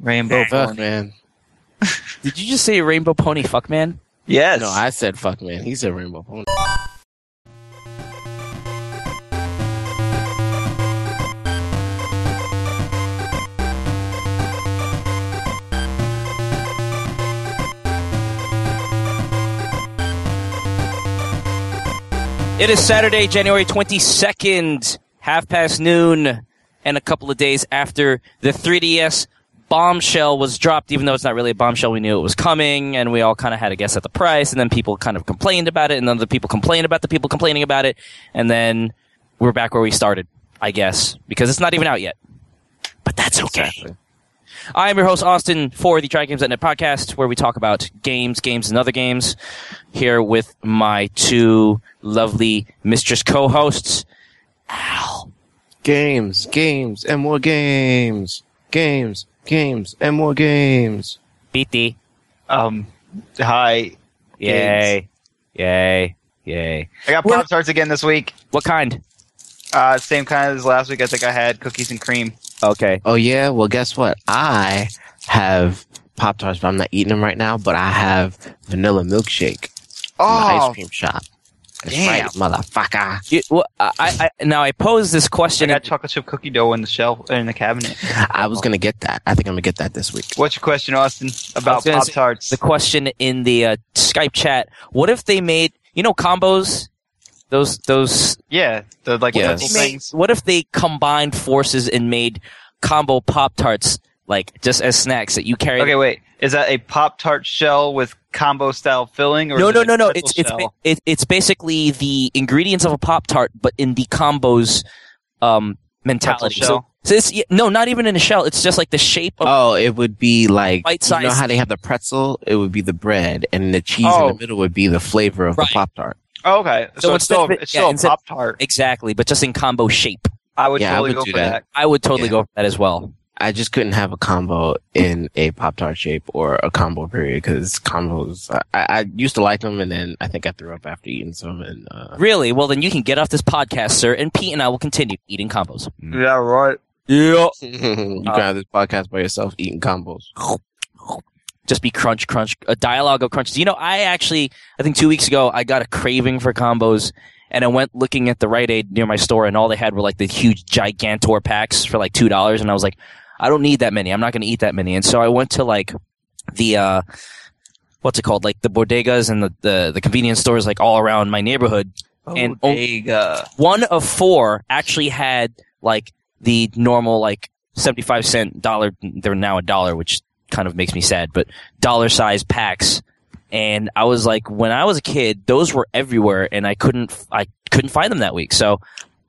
Rainbow Fuck, Pony. man. Did you just say Rainbow Pony fuck man? Yes. No, I said fuck, man. He said rainbow pony. It is Saturday, January 22nd, half past noon, and a couple of days after the 3DS bombshell was dropped, even though it's not really a bombshell, we knew it was coming, and we all kind of had a guess at the price, and then people kind of complained about it, and then the people complained about the people complaining about it, and then we're back where we started, I guess, because it's not even out yet. But that's okay. Exactly. I am your host, Austin, for the Try Games Net podcast, where we talk about games, games, and other games. Here with my two lovely mistress co-hosts, Al. Games, games, and more games. Games, games, and more games. BT. Um, hi. Yay. Yay. Yay. I got Pop Tarts again this week. What kind? Uh, same kind as last week. I think I had cookies and cream. Okay. Oh yeah, well guess what? I have Pop Tarts, but I'm not eating them right now, but I have vanilla milkshake from the Oh, ice cream shop. That's damn. right, motherfucker. You, well, I, I, now I pose this I question. got chocolate chip cookie dough in the shelf in the cabinet. I was gonna get that. I think I'm gonna get that this week. What's your question, Austin, about Pop Tarts? the question in the uh, Skype chat. What if they made, you know, combos? Those, those Yeah, the like Yeah. pretzel They made- things. what if they combined forces and made combo Pop Tarts like just as snacks that you carry? Okay, wait. Is that a Pop Tart shell with combo style filling, or no, no, no, no. It's it's it, it's basically the ingredients of a Pop Tart, but in the combos um, mentality. So, so it's yeah, no, not even in a shell. It's just like the shape of. Oh, it would be like Bite you know how they have the pretzel? It would be the bread, and the cheese Oh. in the middle would be the flavor of Right. the Pop Tart. Oh, okay, So so, it's instead still of it- it's yeah, still a Pop Tart. Exactly, but just in combo shape. I would Yeah, I totally would go do for that. that. I would totally Yeah. go for that as well. I just couldn't have a combo in a Pop Tart shape or a combo period because combos. I, I used to like them, and then I think I threw up after eating some. And uh, Really? Well, then you can get off this podcast, sir, and Pete and I will continue eating combos. Yeah, right. Yeah. you can have this podcast by yourself eating combos. just be crunch, crunch, a dialogue of crunches. You know, I actually, I think two weeks ago, I got a craving for combos, and I went looking at the Rite Aid near my store, and all they had were like the huge Gigantor packs for like two dollars, and I was like, I don't need that many. I'm not going to eat that many, and so I went to like the uh, what's it called, like the bodegas and the the, the convenience stores like all around my neighborhood. And- Bodega. One of four actually had like the normal like seventy five cent dollar. They're now a dollar, which kind of makes me sad, but dollar size packs. And I was like, when I was a kid, those were everywhere, and I couldn't, I couldn't find them that week. So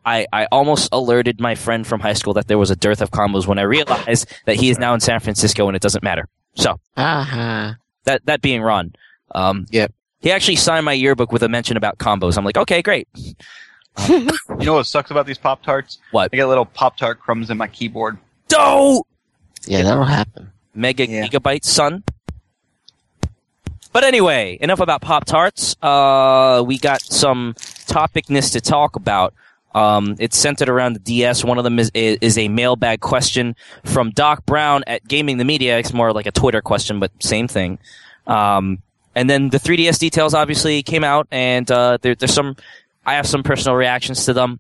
I, I almost alerted my friend from high school that there was a dearth of combos when I realized that he is now in San Francisco and it doesn't matter. So Ah, that that being Ron, um, Yep. he actually signed my yearbook with a mention about combos. I'm like, okay, great. You know what sucks about these Pop Tarts? What? I get little Pop Tart crumbs in my keyboard. Dope. yeah, that'll happen. mega Yeah. gigabyte son. But anyway, enough about Pop Tarts. Uh, we got some topicness to talk about. Um, it's centered around the DS. One of them is, is a mailbag question from Doc Brown at Gaming the Media. It's more like a Twitter question, but same thing. Um, and then the 3DS details obviously came out, and uh, there, there's some. I have some personal reactions to them.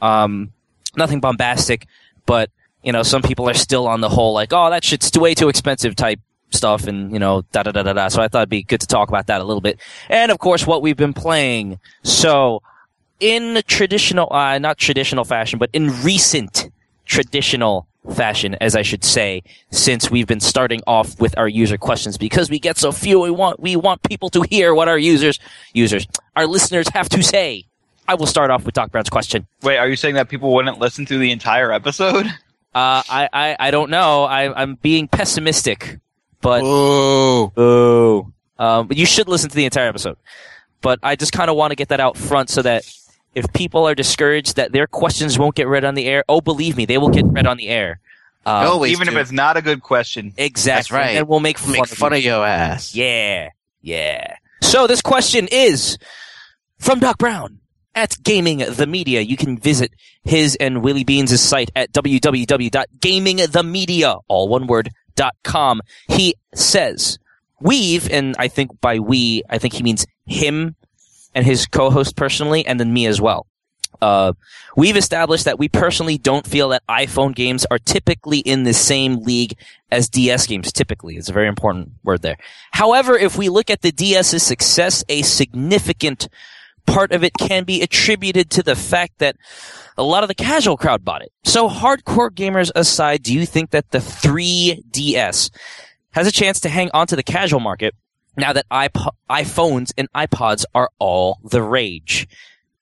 Um, nothing bombastic, but you know, some people are still on the whole like, oh, that shit's way too expensive type stuff, and you know, da da da da da. So I thought it'd be good to talk about that a little bit, and of course, what we've been playing. So, in traditional, uh, not traditional fashion, but in recent traditional fashion, as I should say, since we've been starting off with our user questions because we get so few. We want we want people to hear what our users users our listeners have to say. I will start off with Doc Brown's question. Wait, are you saying that people wouldn't listen to the entire episode? Uh, I, I, I don't know. I, I'm being pessimistic, but Oh, oh, um, but you should listen to the entire episode. But I just kind of want to get that out front so that if people are discouraged that their questions won't get read on the air, oh, believe me, they will get read on the air. Um, Oh, Always Even do. if it's not a good question. exactly. That's right. And we'll make fun, make of, fun you. of your ass. Yeah, yeah. So this question is from Doc Brown at Gaming the Media. You can visit his and Willie Beans' site at www.gamingthemedia, all one word, GameSpot.com. He says, We've, and I think by we, I think he means him and his co-host personally, and then me as well. Uh, we've established that we personally don't feel that iPhone games are typically in the same league as DS games. Typically, it's a very important word there. However, if we look at the DS's success, a significant part of it can be attributed to the fact that a lot of the casual crowd bought it. So, hardcore gamers aside, do you think that the 3DS has a chance to hang on to the casual market now that iP- iPhones and iPods are all the rage?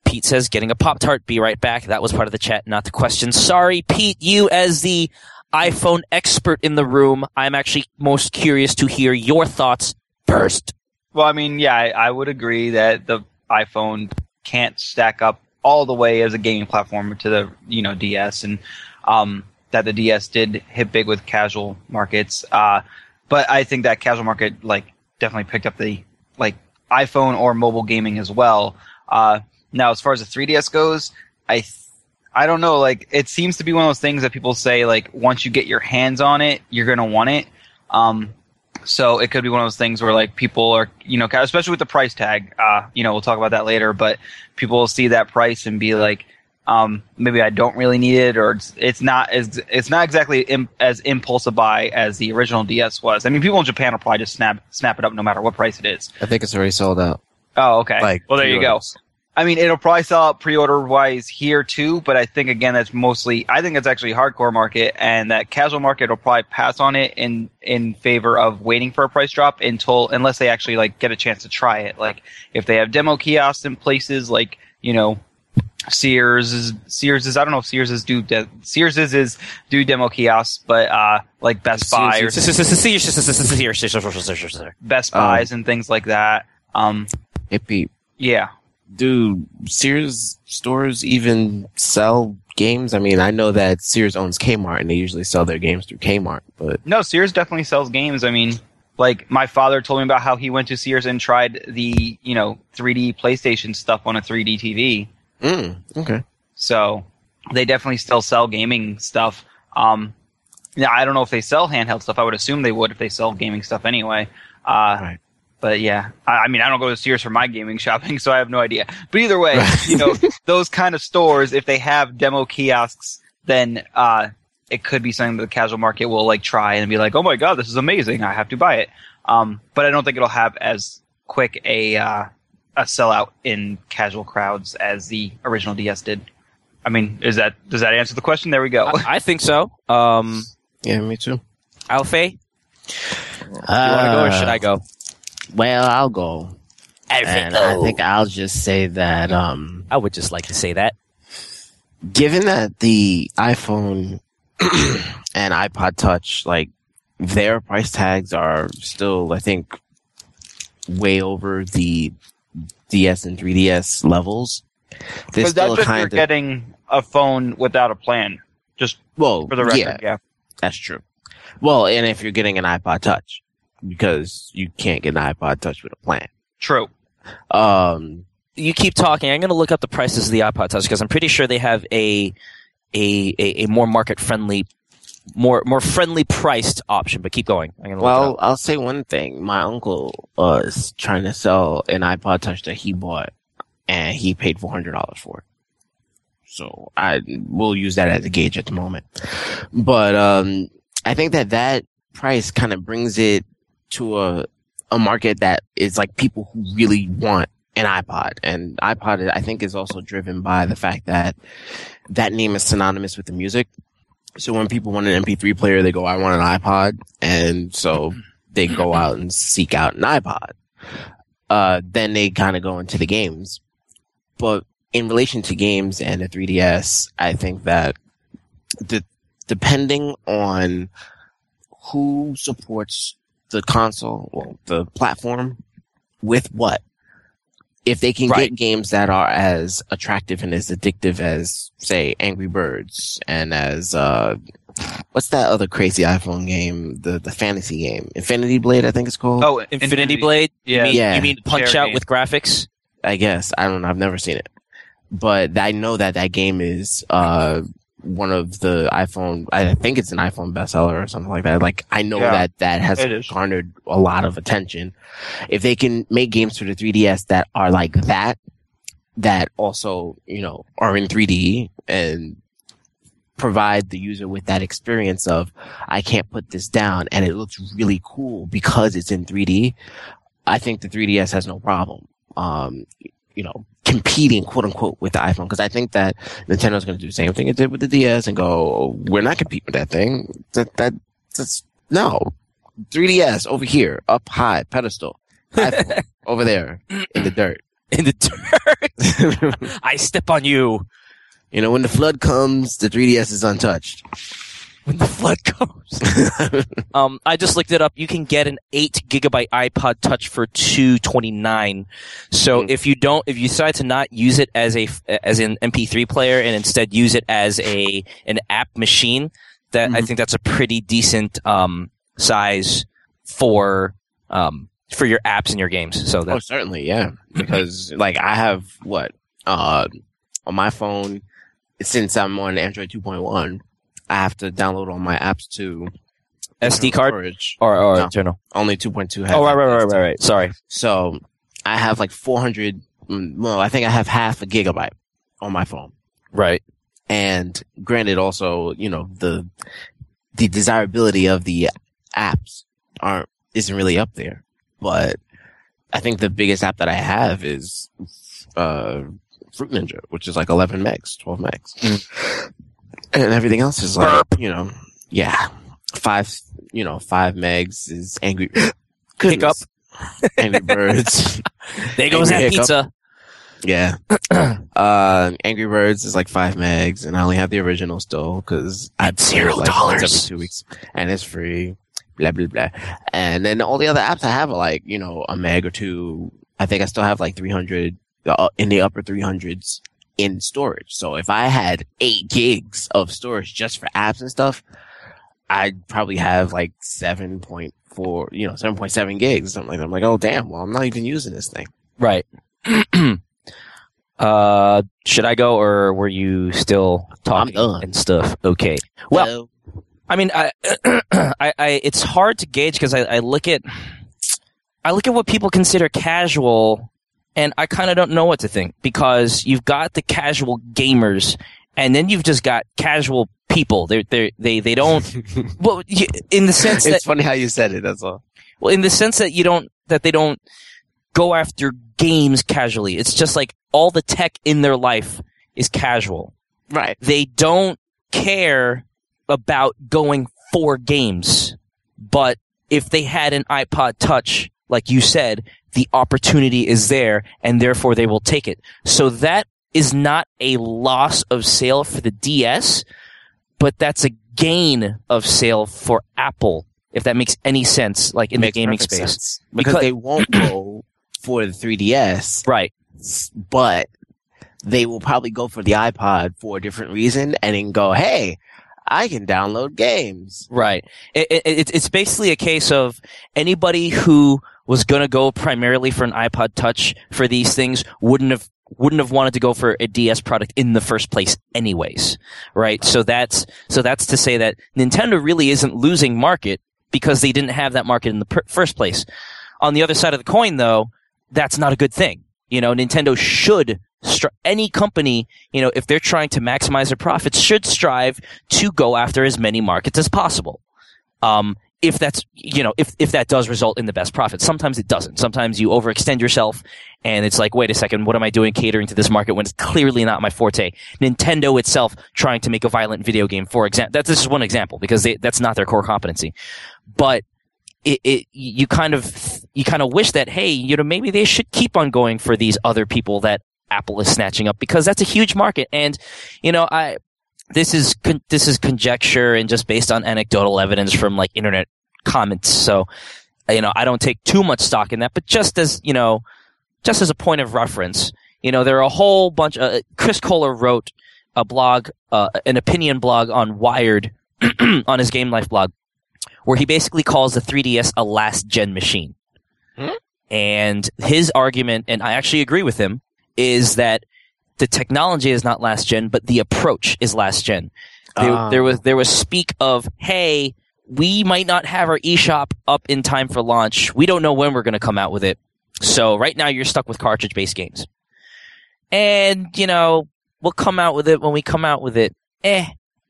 Pete says, getting a Pop Tart. Be right back. That was part of the chat, not the question. Sorry, Pete, you as the iPhone expert in the room, I'm actually most curious to hear your thoughts first. Well, I mean, yeah, I, I would agree that the iPhone can't stack up all the way as a gaming platform to the you know DS, and um, that the DS did hit big with casual markets. Uh, but I think that casual market like definitely picked up the like iPhone or mobile gaming as well. Uh, now, as far as the 3DS goes, I th- I don't know. Like, it seems to be one of those things that people say like once you get your hands on it, you're gonna want it. Um, so it could be one of those things where like people are, you know, especially with the price tag. Uh, you know, we'll talk about that later. But people will see that price and be like, um, maybe I don't really need it, or it's, it's not as it's not exactly Im- as impulsive buy as the original DS was. I mean, people in Japan will probably just snap snap it up no matter what price it is. I think it's already sold out. Oh, okay. Like, well, there you go. I mean, it'll probably sell out pre-order wise here too, but I think again that's mostly I think it's actually hardcore market, and that casual market will probably pass on it in in favor of waiting for a price drop until unless they actually like get a chance to try it. Like if they have demo kiosks in places like you know Sears is Sears is I don't know if Sears is do de- Sears is is do demo kiosks, but uh like Best Buy or Sears. Best Um, Buys and things like that. Um, Hey, Pete, yeah. do Sears stores even sell games? I mean, I know that Sears owns Kmart, and they usually sell their games through Kmart. But No, Sears definitely sells games. I mean, like my father told me about how he went to Sears and tried the, you know, 3D PlayStation stuff on a 3D TV. Mm, okay, So they definitely still sell gaming stuff. Um, yeah, I don't know if they sell handheld stuff. I would assume they would if they sell gaming stuff anyway. Uh, Right. But yeah, I, I mean, I don't go to Sears for my gaming shopping, so I have no idea. But either way, Right. you know, those kind of stores, if they have demo kiosks, then uh, it could be something that the casual market will like try and be like, "Oh my god, this is amazing! I have to buy it." Um, but I don't think it'll have as quick a uh, a sellout in casual crowds as the original DS did. I mean, is that does that answer the question? There we go. I, I think so. Um, yeah, me too. Alfie, you want to go or should I go? Well, I'll go, and I think I'll just say that um, I would just like to say that. given that the iPhone and iPod Touch, like their price tags are still, I think, way over the DS and 3DS levels. They're Because still that's if you're of getting a phone without a plan. Just well, for the record, yeah, yeah. that's true. Well, and if you're getting an iPod Touch, because you can't get an iPod Touch with a plan. True. Um, You keep talking. I'm going to look up the prices of the iPod Touch because I'm pretty sure they have a a a, a more market friendly, more more friendly priced option. But keep going. I'm going to well. I'll say one thing. My uncle was trying to sell an iPod Touch that he bought, and he paid four hundred dollars for it. So I will use that as a gauge at the moment. But um, I think that that price kind of brings it to a a market that is like people who really want an iPod, and iPod I think is also driven by the fact that that name is synonymous with the music. So when people want an MP3 player, they go, I want an iPod. And so they go out and seek out an iPod. Uh, then they kind of go into the games. But in relation to games and the 3DS, I think that the, depending on who supports the console, well, the platform with what, if they can Right. get games that are as attractive and as addictive as, say, Angry Birds and as, uh, what's that other crazy iPhone game? The, the fantasy game. Infinity Blade, I think it's called. Oh, Infinity Blade. Yeah. You mean, Yeah. you mean Punch Out game. with graphics? I guess. I don't know. I've never seen it. But I know that that game is, uh, one of the iPhone. I think it's an iPhone bestseller or something like that. Like I know Yeah, that that has garnered a lot of attention. If they can make games for the 3DS that are like that, that also you know are in 3D and provide the user with that experience of I can't put this down and it looks really cool because it's in 3D. I think the 3DS has no problem. Um, you know, competing quote unquote with the iPhone because I think that Nintendo's going to do the same thing it did with the DS and go, we're not competing with that thing. That that that's no 3DS over here, up high pedestal, iPhone over there in the dirt. In the dirt, I step on you You know, when the flood comes, the 3DS is untouched. When the flood comes. um, I just looked it up. You can get an eight gigabyte iPod Touch for two twenty nine. So Mhm. if you don't, if you decide to not use it as a as an MP3 player and instead use it as a an app machine, that I Mhm. think that's a pretty decent um size for um for your apps and your games. So Oh, certainly, yeah. Because like I have what uh on my phone since I'm on Android 2.1, I have to download all my apps to SD card storage. or or No. internal. Only 2.2 has Oh right right right right right. Sorry. So I have like 400. mm, Well, I think I have half a gigabyte on my phone. Right. And granted, also you know the the desirability of the apps aren't isn't really up there, but I think the biggest app that I have is uh, Fruit Ninja, which is like 11 megs, 12 megs, and everything else is like you know, yeah, five, you know, five megs is Angry Hiccup. Angry Birds, There goes that Hiccup. pizza. yeah. Uh, Angry Birds is like five megs, and I only have the original still because I zero like, dollars. every two weeks, and it's free. Blah blah blah. And then all the other apps I have are like you know a meg or two. I think I still have like three hundred uh, in the upper three hundreds in storage. So if I had eight gigs of storage just for apps and stuff, I'd probably have like seven point four, you know, seven point seven gigs, something like that. I'm like, oh damn, well I'm not even using this thing. Right. uh, should I go or were you still talking and stuff? Okay. Well, I mean, I, I, I it's hard to gauge because I, I look at, I look at what people consider casual, and I kind of don't know what to think because you've got the casual gamers, and then you've just got casual people. They they they they don't. well, in the sense that it's funny how you said it. That's all. well, in the sense that you don't that they don't go after games casually. It's just like all the tech in their life is casual. Right. They don't care about going for games. But if they had an iPod Touch, like you said, the opportunity is there and therefore they will take it. So that is not a loss of sale for the DS, but that's a gain of sale for Apple. If that makes any sense, like in Makes the gaming space. sense. Because, Because- they won't go for the 3DS, Right. but they will probably go for the iPod for a different reason and then go, hey, I can download games. Right. It, it, it- it's basically a case of anybody who was going to go primarily for an iPod Touch for these things wouldn't have wouldn't have wanted to go for a DS product in the first place anyways. Right? So that's so that's to say that Nintendo really isn't losing market because they didn't have that market in the first place. On the other side of the coin though, that's not a good thing. You know, Nintendo should stri- any company, you know, if they're trying to maximize their profits, should strive to go after as many markets as possible. Um, if that's, you know, if, if that does result in the best profit. Sometimes it doesn't. Sometimes you overextend yourself and it's like, wait a second, what am I doing catering to this market when it's clearly not my forte? Nintendo itself trying to make a violent video game, for example, that's is one example because they, that's not their core competency. But it, it, you kind of, you kind of wish that, hey, you know, maybe they should keep on going for these other people that Apple is snatching up because that's a huge market. And, you know, I, this is con- this is conjecture and just based on anecdotal evidence from like internet comments. So, you know, I don't take too much stock in that, but just as you know, just as a point of reference, you know, there are a whole bunch. Uh, Chris Kohler wrote a blog, uh, an opinion blog on Wired on his Game Life blog, where he basically calls the 3DS a last gen machine. Hmm? And his argument, and I actually agree with him, is that the technology is not last gen, but the approach is last gen. There, Um, there was there was speak of, hey, we might not have our eShop up in time for launch. We don't know when we're going to come out with it. So right now you're stuck with cartridge based games. And, you know, we'll come out with it when we come out with it. Eh.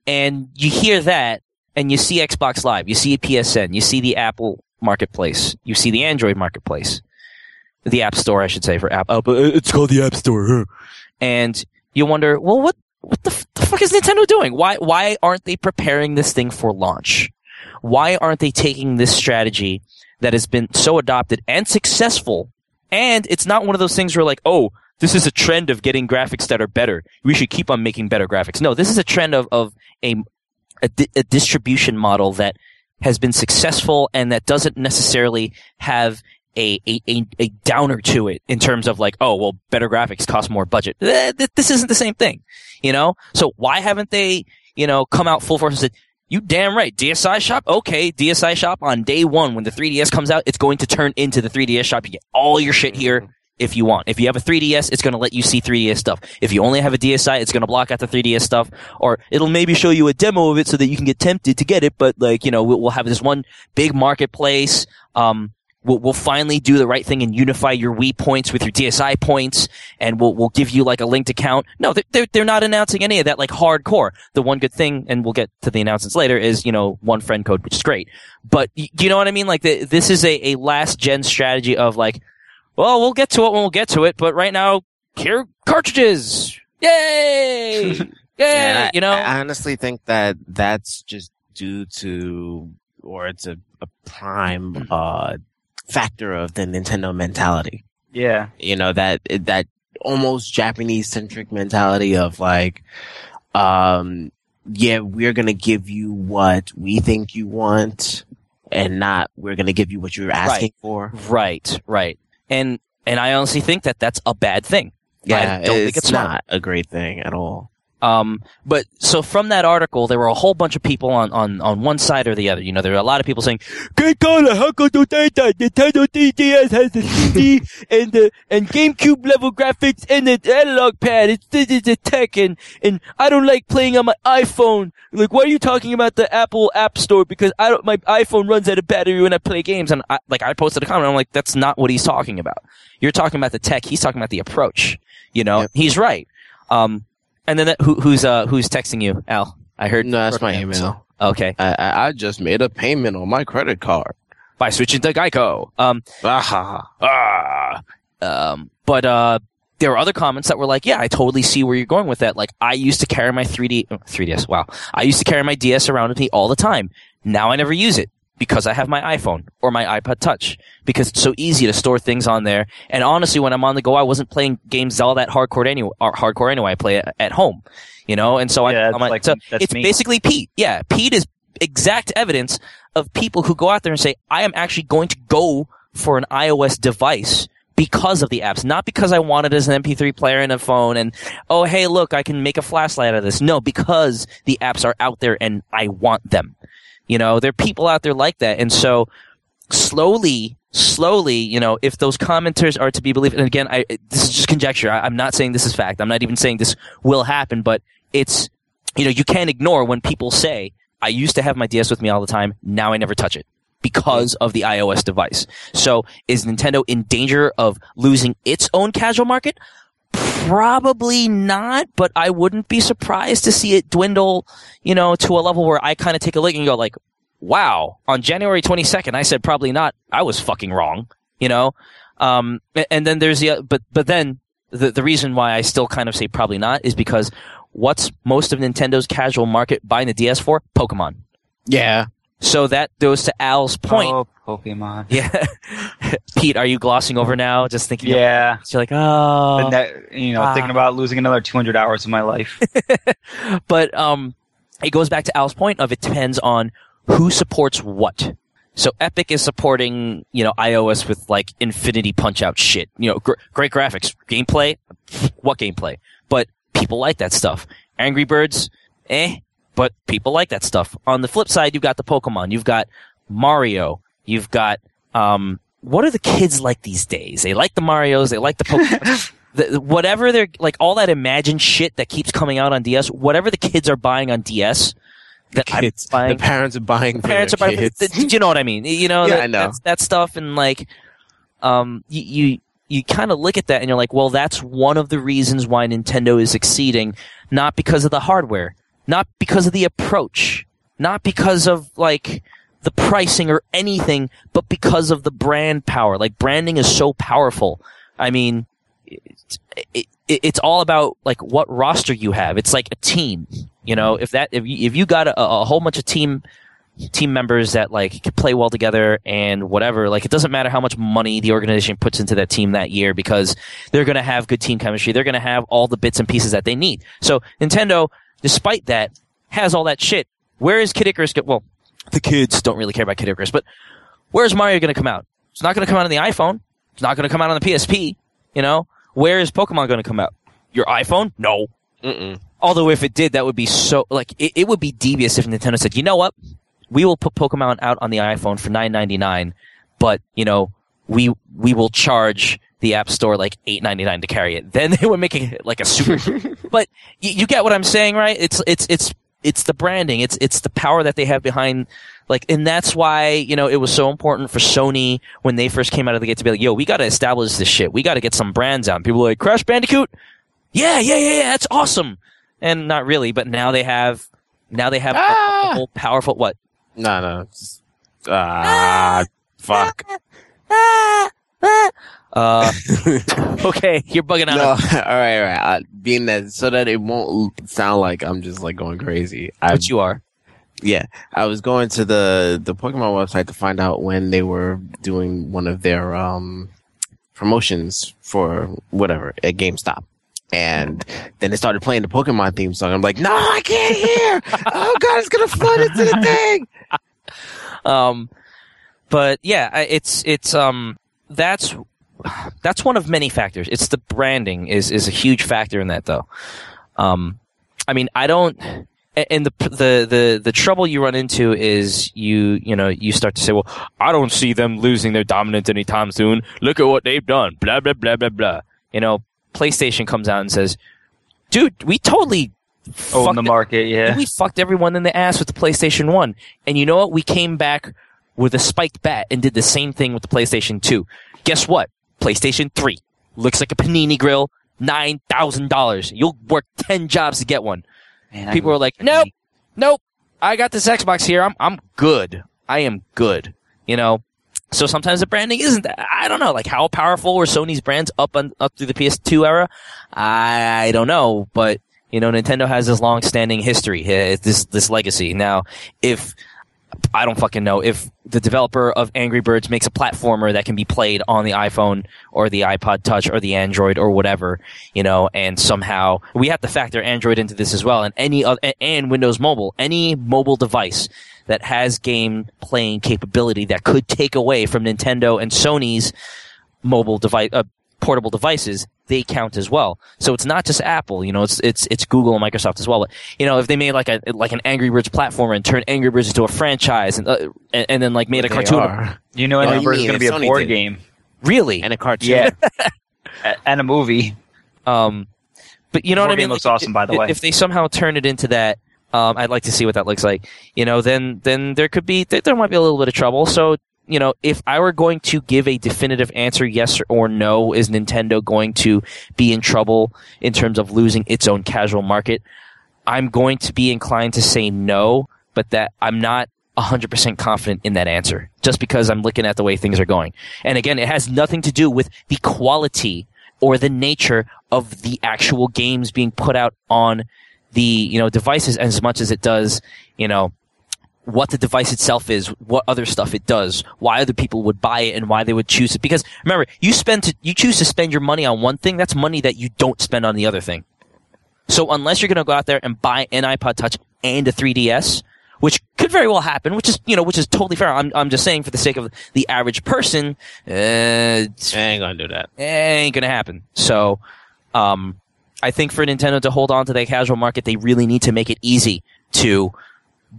And you hear that and you see Xbox Live, you see PSN, you see the Apple marketplace, you see the Android marketplace, the App Store, I should say, for Apple. Oh, but it's called the App Store. And you wonder, well, what what the, f- the fuck is Nintendo doing? Why why aren't they preparing this thing for launch? Why aren't they taking this strategy that has been so adopted and successful? And it's not one of those things where like, oh, this is a trend of getting graphics that are better. We should keep on making better graphics. No, this is a trend of of a a, di- a distribution model that has been successful and that doesn't necessarily have a, a, a, downer to it in terms of like, oh, well, better graphics cost more budget. This isn't the same thing, you know? So why haven't they, you know, come out full force and said, you damn right, DSi shop? Okay, DSi shop on day one when the 3DS comes out, it's going to turn into the 3DS shop. You get all your shit here if you want. If you have a 3DS, it's going to let you see 3DS stuff. If you only have a DSi, it's going to block out the 3DS stuff, or it'll maybe show you a demo of it so that you can get tempted to get it. But like, you know, we'll have this one big marketplace. Um, we'll, we'll finally do the right thing and unify your Wii points with your DSi points, and we'll we'll give you like a linked account. No, they're they're, they're not announcing any of that like hardcore. The one good thing, and we'll get to the announcements later, is you know one friend code, which is great. But y- you know what I mean? Like the, this is a, a last gen strategy of like, well, we'll get to it when we'll get to it, but right now, here cartridges. Yay! Yay! I, you know, I honestly think that that's just due to, or it's a, a prime uh, factor of the Nintendo mentality. Yeah. You know that that almost Japanese centric mentality of like, um, yeah, we're gonna give you what we think you want, and not we're gonna give you what you're asking for. right, right, and and I honestly think that that's a bad thing. Yeah, I don't it's, think it's smart. not a great thing at all. Um, but so from that article, there were a whole bunch of people on, on, on one side or the other. You know, there were a lot of people saying, "Great Kohler, how could you say that? Nintendo 3DS has the CD and the and GameCube level graphics and the analog pad. It's this is the tech and and I don't like playing on my iPhone. Like, why are you talking about the Apple App Store? Because I don't, my iPhone runs out of battery when I play games. And I, like, I posted a comment. I'm like, that's not what he's talking about. You're talking about the tech. He's talking about the approach. You know, Yep. he's right. Um, and then that, who, who's uh who's texting you, Al? I heard. No, that's my email. Okay, I, I just made a payment on my credit card. by switching to Geico. Um, Ah, ah, um, but uh, there were other comments that were like, "Yeah, I totally see where you're going with that." Like, I used to carry my 3D, uh, 3DS. Wow, I used to carry my DS around with me all the time. Now I never use it because I have my iPhone or my iPod Touch because it's so easy to store things on there. And honestly, when I'm on the go, I wasn't playing games all that hardcore anyway. Hardcore anyway. I play it at home, you know. And so Yeah, I, I'm like, so it's me. basically Pete. Yeah, Pete is exact evidence of people who go out there and say, I am actually going to go for an iOS device because of the apps, not because I want it as an MP3 player and a phone and, oh, hey, look, I can make a flashlight out of this. No, because the apps are out there and I want them. You know, there are people out there like that. And so slowly, slowly, you know, if those commenters are to be believed, and again, I, this is just conjecture. I, I'm not saying this is fact. I'm not even saying this will happen, but it's, you know, you can't ignore when people say, I used to have my DS with me all the time. Now I never touch it because of the iOS device. So is Nintendo in danger of losing its own casual market? Probably not, but I wouldn't be surprised to see it dwindle, you know, to a level where I kind of take a look and go like, wow, on January 22nd, I said probably not. I was fucking wrong, you know? Um, and then there's the, but, but then the, the reason why I still kind of say probably not is because what's most of Nintendo's casual market buying the DS for? Pokemon. yeah. So that goes to Al's point. Oh, Pokemon. Yeah. Pete, are you glossing over now? Just thinking. Yeah. You're like, oh. And that, you know, Ah. thinking about losing another 200 hours of my life. but um, it goes back to Al's point of it depends on who supports what. So Epic is supporting, you know, iOS with like Infinity Punch Out shit. You know, gr- great graphics, gameplay. What gameplay? But people like that stuff. Angry Birds, eh? But people like that stuff. On the flip side, you've got the Pokemon. You've got Mario. You've got um, what are the kids like these days? They like the Mario's. They like the Pokemon. the, whatever they're like all that imagined shit that keeps coming out on DS, whatever the kids are buying on DS, that Kids. I'm buying. the parents are buying for parents are buying. kids. you know what I mean? You know, Yeah, that, I know. That stuff, and like, um, you you, you kind of look at that and you're like, well, that's one of the reasons why Nintendo is succeeding, not because of the hardware, not because of the approach, not because of like the pricing or anything, but because of the brand power. Like branding is so powerful. I mean, it's, it, it, it's all about like what roster you have. It's like a team. You know, if that if you, if you got a, a whole bunch of team team members that like can play well together and whatever, like it doesn't matter how much money the organization puts into that team that year because they're going to have good team chemistry. They're going to have all the bits and pieces that they need. So Nintendo, despite that, has all that shit. Where is Kid Icarus? Go- well, the kids don't really care about Kid Icarus, but where's Mario going to come out? It's not going to come out on the iPhone. It's not going to come out on the PSP. You know, where is Pokemon going to come out? Your iPhone? No. Mm-mm. Although if it did, that would be so like it, it would be devious if Nintendo said, you know what, we will put Pokemon out on the iPhone for nine ninety nine, but you know we we will charge the App Store like eight ninety nine to carry it. Then they would make it like a super. but you, you get what I'm saying, right? It's it's it's it's the branding. It's it's the power that they have behind. Like, and that's why you know it was so important for Sony when they first came out of the gate to be like, "Yo, we got to establish this shit. We got to get some brands out." And people were like, "Crash Bandicoot, yeah, yeah, yeah, yeah, that's awesome." And not really, but now they have now they have a- a, Ah! whole powerful what? No, no. it's- Ah, fuck. Uh, okay, you're bugging out. No, all right, all right. Uh, being that so that it won't sound like I'm just like going crazy. I But you are. yeah, I was going to the the Pokemon website to find out when they were doing one of their um promotions for whatever at GameStop. And then they started playing the Pokemon theme song. I'm like, no, I can't hear. oh god, it's gonna flood into the thing. Um, but yeah, it's it's um that's that's one of many factors. It's the branding is is a huge factor in that though. Um, I mean, I don't. And the the the the trouble you run into is you you know you start to say, well, I don't see them losing their dominance anytime soon. Look at what they've done. Blah blah blah blah blah. You know, PlayStation comes out and says, dude, we totally Own fucked the market, yeah. we fucked everyone in the ass with the PlayStation 1. And you know what? We came back with a spiked bat and did the same thing with the PlayStation 2. Guess what? PlayStation 3 looks like a panini grill, $9,000. You'll work 10 jobs to get one. Man, People are like, nope, nope, I got this Xbox here. I'm, I'm good. I am good. You know? So sometimes the branding isn't that. I don't know. Like how powerful were Sony's brands up on, up through the PS2 era? I, I don't know, but you know, Nintendo has this long-standing history, eh, this this legacy. Now, if I don't fucking know if the developer of Angry Birds makes a platformer that can be played on the iPhone or the iPod Touch or the Android or whatever, you know, and somehow we have to factor Android into this as well, and any other and Windows Mobile, any mobile device that has game playing capability that could take away from Nintendo and Sony's mobile device, uh, portable devices, they count as well. So it's not just Apple, you know, it's it's it's Google and Microsoft as well. But you know, if they made like a like an Angry Birds platformer and turned Angry Birds into a franchise and uh, and, and then like made a They cartoon, are. You know, Angry Birds is going to be a Sony board did game. really, and a cartoon. Yeah. And a movie. Um, but you know Board what I mean? looks Like, awesome, by the if, way. If they somehow turn it into that, um, I'd like to see what that looks like. You know, then then there could be there, there might be a little bit of trouble. So you know, if I were going to give a definitive answer, yes or no, is Nintendo going to be in trouble in terms of losing its own casual market? I'm going to be inclined to say no, but that I'm not 100% confident in that answer just because I'm looking at the way things are going. And again, it has nothing to do with the quality or the nature of the actual games being put out on the, you know, devices as much as it does, you know, what the device itself is, what other stuff it does, why other people would buy it and why they would choose it. Because remember, you spend to, you choose to spend your money on one thing, that's money that you don't spend on the other thing. So unless you're going to go out there and buy an iPod Touch and a 3DS, which could very well happen, which is, you know, which is totally fair. I'm, I'm just saying for the sake of the average person, uh, I ain't gonna do that. ain't gonna happen. So, um, I think for Nintendo to hold on to that casual market, they really need to make it easy to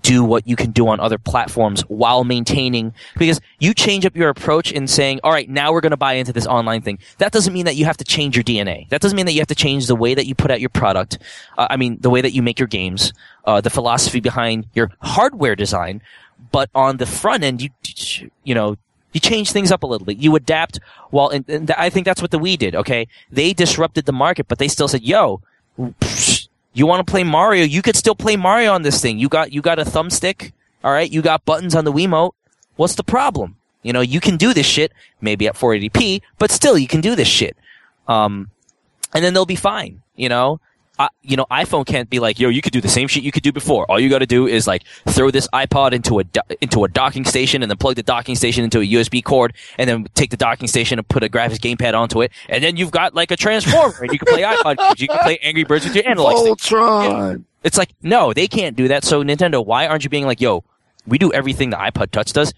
do what you can do on other platforms while maintaining because you change up your approach in saying all right now we're going to buy into this online thing. That doesn't mean that you have to change your dna that doesn't mean that you have to change the way that you put out your product uh, i mean the way that you make your games uh, the philosophy behind your hardware design but on the front end you you know you change things up a little bit. You adapt while and, and i think that's what the Wii did okay? They disrupted the market but they still said yo you want to play Mario, you could still play Mario on this thing. You got you got a thumbstick, all right? You got buttons on the Wiimote. What's the problem? You know, you can do this shit maybe at 480p, but still you can do this shit. Um, and then they'll be fine. You know, I, you know, iPhone can't be like, yo, you could do the same shit you could do before. All you got to do is like throw this iPod into a do- into a docking station and then plug the docking station into a USB cord and then take the docking station and put a graphics gamepad onto it, and then you've got like a transformer and you can play iPod. You can play Angry Birds with your analog stick. Voltron. It's like, no, they can't do that. So Nintendo, why aren't you being like, yo, we do everything the iPod Touch does,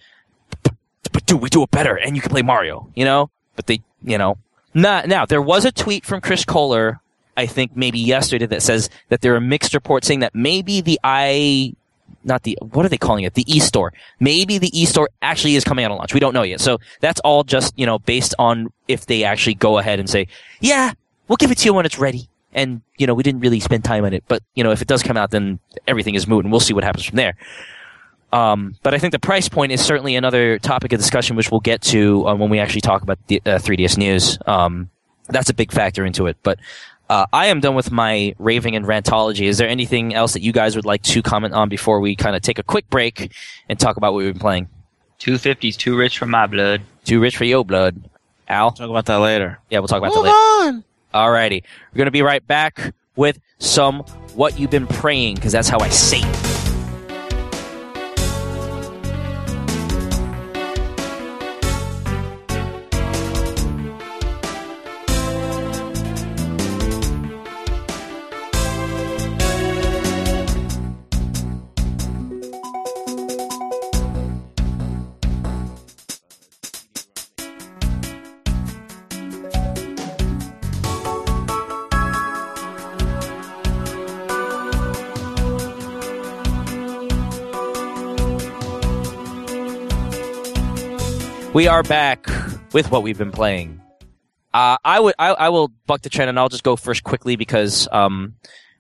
but, but dude, we do it better, and you can play Mario, you know? But they, you know, nah, now there was a tweet from Chris Kohler, I think maybe yesterday, that says that there are mixed reports saying that maybe the i, not the, what are they calling it? The e-store. Maybe the e-store actually is coming out on launch. We don't know yet. So that's all just, you know, based on if they actually go ahead and say, yeah, we'll give it to you when it's ready. And, you know, we didn't really spend time on it, but, you know, if it does come out, then everything is moot and we'll see what happens from there. Um, but I think the price point is certainly another topic of discussion, which we'll get to uh, when we actually talk about the uh, 3DS news. Um, that's a big factor into it. But uh, I am done with my raving and rantology. Is there anything else that you guys would like to comment on before we kind of take a quick break and talk about what we've been playing? 250's too rich for my blood. Too rich for your blood, Al. Talk about that later. Yeah, we'll talk about Move that later. on. Alrighty, we're gonna be right back with some what you've been praying because that's how I say it. We are back with what we've been playing. Uh, I would, I, I will buck the trend, and I'll just go first quickly because um,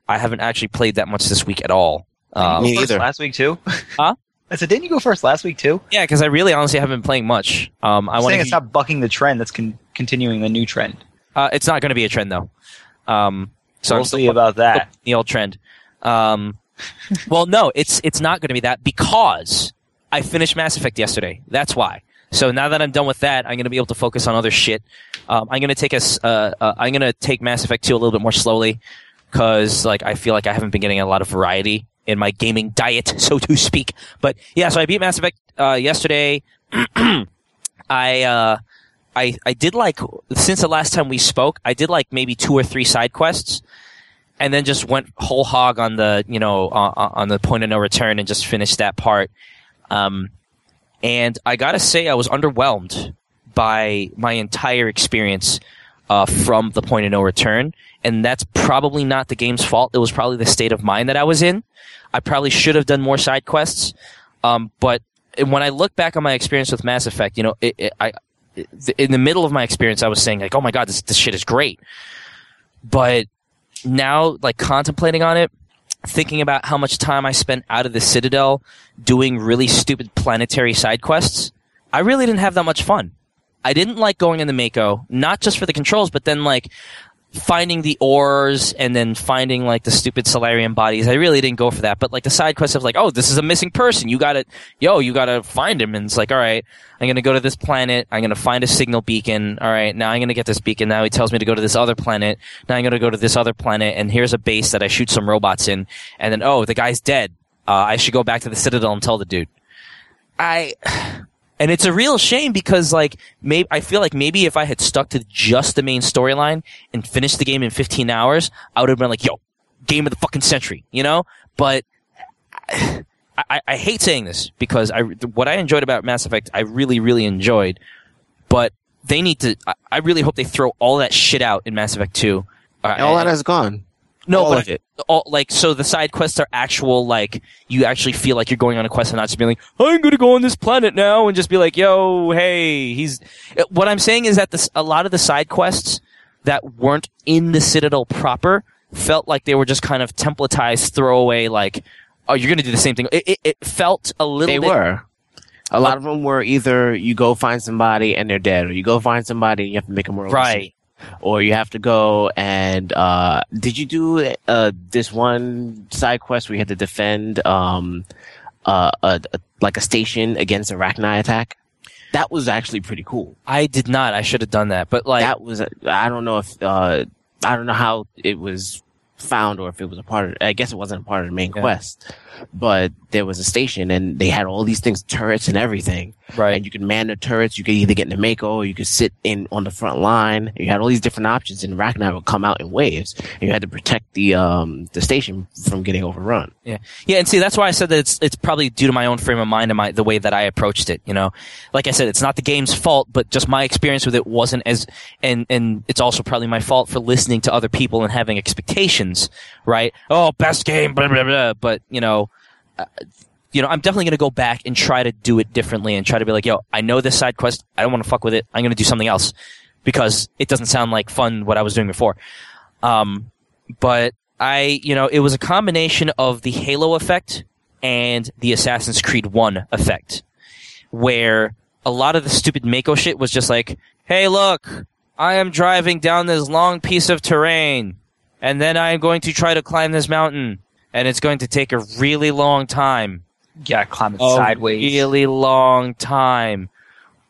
I haven't actually played that much this week at all. Um, Me First either. last week too. Huh? I said, didn't you go first last week too? yeah, because I really, honestly, haven't been playing much. Um, I I'm want to. it's not bucking the trend. That's con- continuing the new trend. Uh, it's not going to be a trend though. Um, so we'll I'm still see about that. the old trend. Um, well, no, it's it's not going to be that because I finished Mass Effect yesterday. That's why. So now that I'm done with that, I'm going to be able to focus on other shit. Um, I'm going to take us. Uh, uh, I'm going to take Mass Effect 2 a little bit more slowly because, like, I feel like I haven't been getting a lot of variety in my gaming diet, so to speak. But yeah, so I beat Mass Effect uh, yesterday. I uh, I I did like since the last time we spoke, I did like maybe two or three side quests, and then just went whole hog on the you know uh, uh, on the point of no return and just finished that part. Um, and I gotta say, I was underwhelmed by my entire experience uh, from the point of no return, and that's probably not the game's fault. It was probably the state of mind that I was in. I probably should have done more side quests, um, but when I look back on my experience with Mass Effect, you know, it, it, I in the middle of my experience, I was saying like, "Oh my god, this this shit is great," but now, like contemplating on it, thinking about how much time I spent out of the Citadel doing really stupid planetary side quests, I really didn't have that much fun. I didn't like going in the Mako, not just for the controls, but then like finding the ores and then finding like the stupid Solarian bodies. I really didn't go for that. But like the side quests of like, oh, this is a missing person. You gotta, yo, you gotta find him. And it's like, all right, I'm gonna go to this planet. I'm gonna find a signal beacon. All right, now I'm gonna get this beacon. Now he tells me to go to this other planet. Now I'm gonna go to this other planet. And here's a base that I shoot some robots in. And then, oh, the guy's dead. Uh, I should go back to the Citadel and tell the dude. I, and it's a real shame because like maybe I feel like maybe if I had stuck to just the main storyline and finished the game in 15 hours, I would have been like, "Yo, game of the fucking century," you know. But I, I, I hate saying this because I what I enjoyed about Mass Effect, I really really enjoyed, but they need to. I, I really hope they throw all that shit out in Mass Effect 2. Uh, All that is gone. No, all but it. all, like so the side quests are actual like you actually feel like you're going on a quest and not just being like I'm gonna go on this planet now and just be like yo hey he's uh, what I'm saying is that this a lot of the side quests that weren't in the Citadel proper felt like they were just kind of templatized throwaway like oh you're gonna do the same thing it, it, it felt a little They bit were. A lot of them were either you go find somebody and they're dead, or you go find somebody and you have to make them roll. right Or you have to go and uh did you do uh this one side quest where you had to defend um uh a, a like a station against a Rachni attack? That was actually pretty cool. I did not I should have done that but like that was I don't know if uh I don't know how it was found or if it was a part of I guess it wasn't a part of the main Yeah. quest. But there was a station and they had all these things, turrets and everything. right And you could man the turrets, you could either get in the Mako or you could sit in on the front line. You had all these different options and Rachni would come out in waves. And you had to protect the um the station from getting overrun. Yeah. Yeah, and see, that's why I said that it's it's probably due to my own frame of mind and my the way that I approached it. You know, like I said, it's not the game's fault, but just my experience with it wasn't as, and and it's also probably my fault for listening to other people and having expectations. Right? Oh, best game, blah blah blah. But you know. Uh, you know, I'm definitely going to go back and try to do it differently and try to be like, yo, I know this side quest. I don't want to fuck with it. I'm going to do something else because it doesn't sound like fun what I was doing before. Um, but I, you know, it was a combination of the Halo effect and the Assassin's Creed 1 effect, where a lot of the stupid Mako shit was just like, hey, look, I am driving down this long piece of terrain, and then I am going to try to climb this mountain, and it's going to take a really long time. Yeah, climb it A sideways. really long time.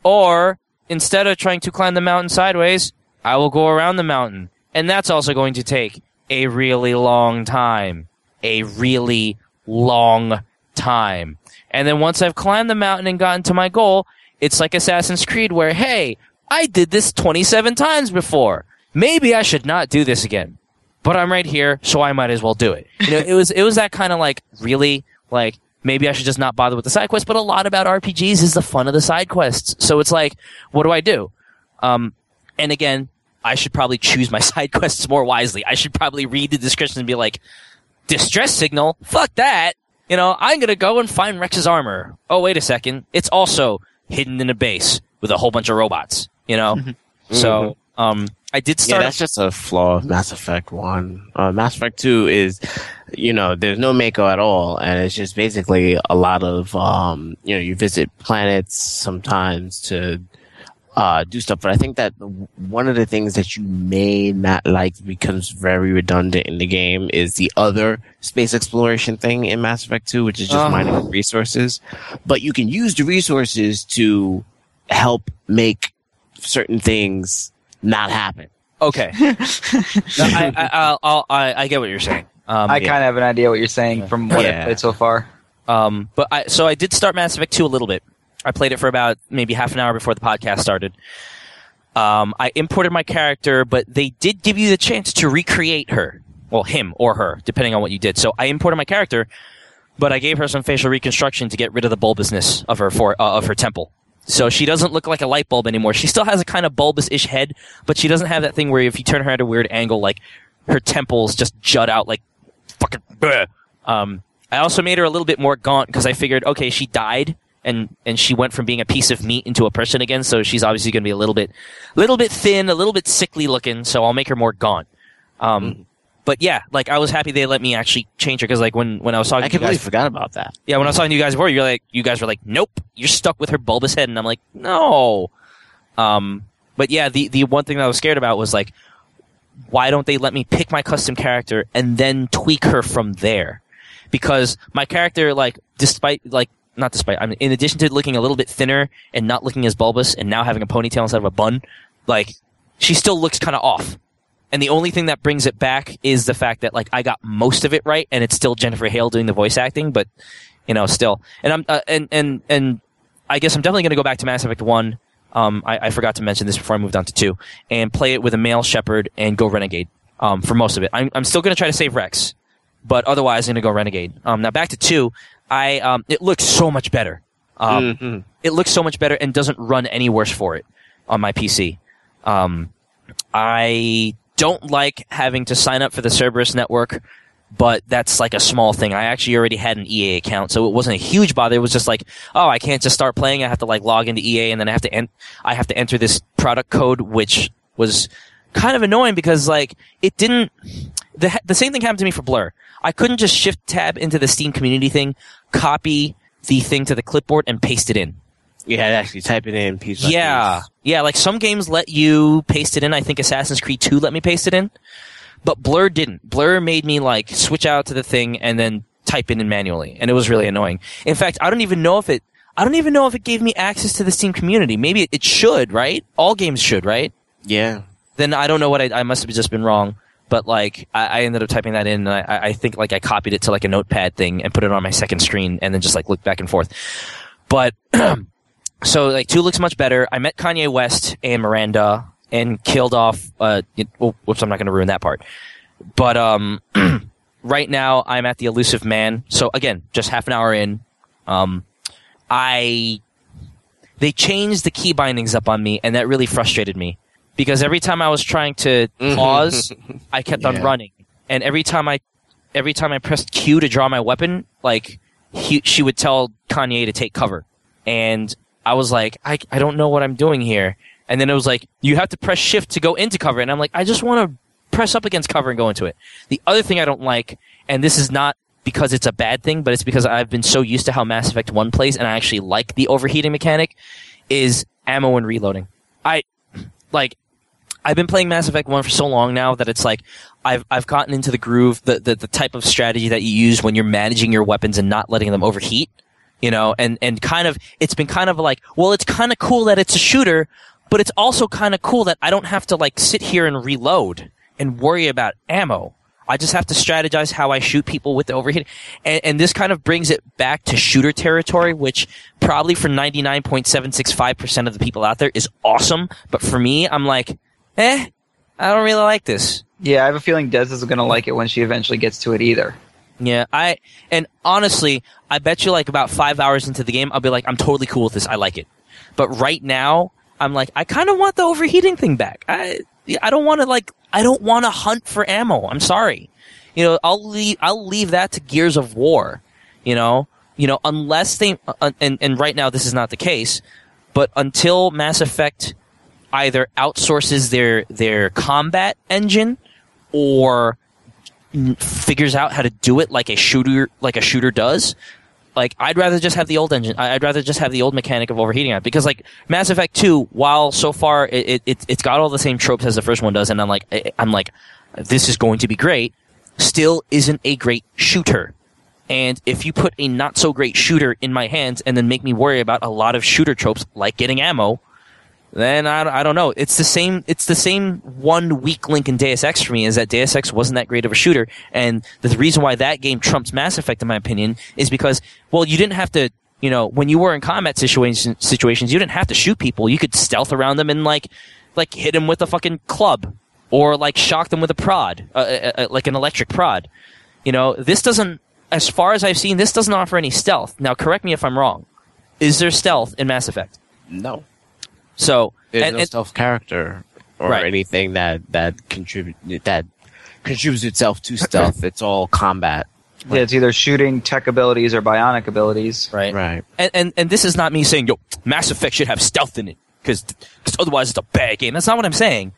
Or, instead of trying to climb the mountain sideways, I will go around the mountain. And that's also going to take a really long time. A really long time. And then once I've climbed the mountain and gotten to my goal, it's like Assassin's Creed where, hey, I did this 27 times before. Maybe I should not do this again. But I'm right here, so I might as well do it. You know, it was, it was that kind of like, really, like, maybe I should just not bother with the side quests, but a lot about RPGs is the fun of the side quests. So it's like, what do I do? Um, and again, I should probably choose my side quests more wisely. I should probably read the description and be like, distress signal? Fuck that. You know, I'm gonna go and find Wrex's armor. Oh, wait a second. It's also hidden in a base with a whole bunch of robots. You know? So, um, I did Yeah, that's just a flaw of Mass Effect 1. Uh, Mass Effect 2 is, you know, there's no Mako at all, and it's just basically a lot of, um, you know, you visit planets sometimes to uh, do stuff. But I think that one of the things that you may not like becomes very redundant in the game is the other space exploration thing in Mass Effect 2, which is just Uh. mining resources. But you can use the resources to help make certain things not happen. okay. No, I, I, I'll, I'll, I, I get what you're saying. Um, I Yeah. kind of have an idea what you're saying from what Yeah. I've played so far. Um, but I, so I did start Mass Effect 2 a little bit. I played it for about maybe half an hour before the podcast started. Um, I imported my character, but they did give you the chance to recreate her. Well, him or her, depending on what you did. So I imported my character, but I gave her some facial reconstruction to get rid of the bulbousness of her for, uh, of her temple. So she doesn't look like a light bulb anymore. She still has a kind of bulbous-ish head, but she doesn't have that thing where if you turn her at a weird angle, like her temples just jut out like fucking. Um, I also made her a little bit more gaunt because I figured, okay, she died and and she went from being a piece of meat into a person again, so she's obviously going to be a little bit, little bit thin, a little bit sickly looking. So I'll make her more gaunt. Um, but yeah, like I was happy they let me actually change her because like when when I was talking I to you completely guys, forgot about that. yeah, when I was talking to you guys before, you're like, you guys were like, nope, you're stuck with her bulbous head, and I'm like, no. Um, but yeah, the the one thing that I was scared about was like, why don't they let me pick my custom character and then tweak her from there? Because my character, like, despite like not despite, I mean, in addition to looking a little bit thinner and not looking as bulbous, and now having a ponytail instead of a bun, like, she still looks kind of off. And the only thing that brings it back is the fact that like I got most of it right, and it's still Jennifer Hale doing the voice acting, but you know, still. And I'm uh, and and and I guess I'm definitely going to go back to Mass Effect One. Um, I, I forgot to mention this before I moved on to two, and play it with a male Shepard and go Renegade. Um, for most of it, I'm I'm still going to try to save Wrex, but otherwise I'm going to go Renegade. Um, now back to two, I um, it looks so much better. Um, Mhm. it looks so much better and doesn't run any worse for it on my PC. Um, I don't like having to sign up for the Cerberus network, but that's like a small thing. I actually already had an EA account, so it wasn't a huge bother. It was just like, oh, I can't just start playing. I have to like log into EA and then I have to en- I have to enter this product code, which was kind of annoying because like it didn't. The the same thing happened to me for Blur. I couldn't just shift tab into the Steam community thing, copy the thing to the clipboard and paste it in. You had to actually type it in piece by Yeah, piece. yeah. Like some games let you paste it in. I think Assassin's Creed Two let me paste it in, but Blur didn't. Blur made me like switch out to the thing and then type it in manually, and it was really annoying. In fact, I don't even know if it. I don't even know if it gave me access to the Steam community. Maybe it, it should, right? All games should, right? Yeah. Then I don't know what I, I must have just been wrong. But like, I, I ended up typing that in, and I, I think like I copied it to like a notepad thing and put it on my second screen, and then just like looked back and forth. But so like two looks much better. I met Kanye West and Miranda and killed off. Uh, it, oh, whoops, I'm not going to ruin that part. But um, right now I'm at the Illusive Man. So again, just half an hour in, um, I they changed the key bindings up on me, and that really frustrated me because every time I was trying to pause, I kept on running, and every time I every time I pressed Q to draw my weapon, like he, she would tell Kanye to take cover, and I was like, I I don't know what I'm doing here, and then it was like you have to press Shift to go into cover, and I'm like, I just want to press up against cover and go into it. The other thing I don't like, and this is not because it's a bad thing, but it's because I've been so used to how Mass Effect 1 plays and I actually like the overheating mechanic, is ammo and reloading. I, like, I've been playing Mass Effect 1 for so long now that it's like, I've, I've gotten into the groove, the, the, the type of strategy that you use when you're managing your weapons and not letting them overheat, you know, and, and kind of, it's been kind of like, well, it's kind of cool that it's a shooter, but it's also kind of cool that I don't have to like sit here and reload and worry about ammo. I just have to strategize how I shoot people with the overheat. And, and this kind of brings it back to shooter territory, which probably for 99.765% of the people out there is awesome. But for me, I'm like, eh, I don't really like this. Yeah, I have a feeling Des isn't going to like it when she eventually gets to it either. Yeah, I, and honestly, I bet you like about five hours into the game, I'll be like, I'm totally cool with this. I like it. But right now, I'm like, I kind of want the overheating thing back. I, I don't want to like, I don't want to hunt for ammo. I'm sorry. You know, I'll leave, I'll leave that to Gears of War. You know, you know, unless they, uh, and, and right now this is not the case, but until Mass Effect either outsources their, their combat engine or figures out how to do it like a shooter, like a shooter does, like I'd rather just have the old engine. I'd rather just have the old mechanic of overheating it because like Mass Effect Two, while so far it, it it- it's got all the same tropes as the first one does, and I'm like eh, eh, I'm like this is going to be great. Still isn't a great shooter. And if you put a not so great shooter in my hands and then make me worry about a lot of shooter tropes like getting ammo, then I, I don't know. It's the same. It's the same one weak link in Deus Ex for me is that Deus Ex wasn't that great of a shooter, and the reason why that game trumps Mass Effect, in my opinion, is because well, you didn't have to. You know, when you were in combat situation, situations, you didn't have to shoot people. You could stealth around them and like, like hit them with a fucking club, or like shock them with a prod, uh, uh, uh, like an electric prod. You know, this doesn't. As far as I've seen, this doesn't offer any stealth. Now, correct me if I'm wrong. Is there stealth in Mass Effect? No. So, There's and- no and- self character or Right. anything that that contribute that contributes itself to stealth. it's all combat. Yeah, it's either shooting, tech abilities, or biotic abilities. right? Right. And, and and this is not me saying yo Mass Effect should have stealth in it because otherwise it's a bad game. That's not what I'm saying.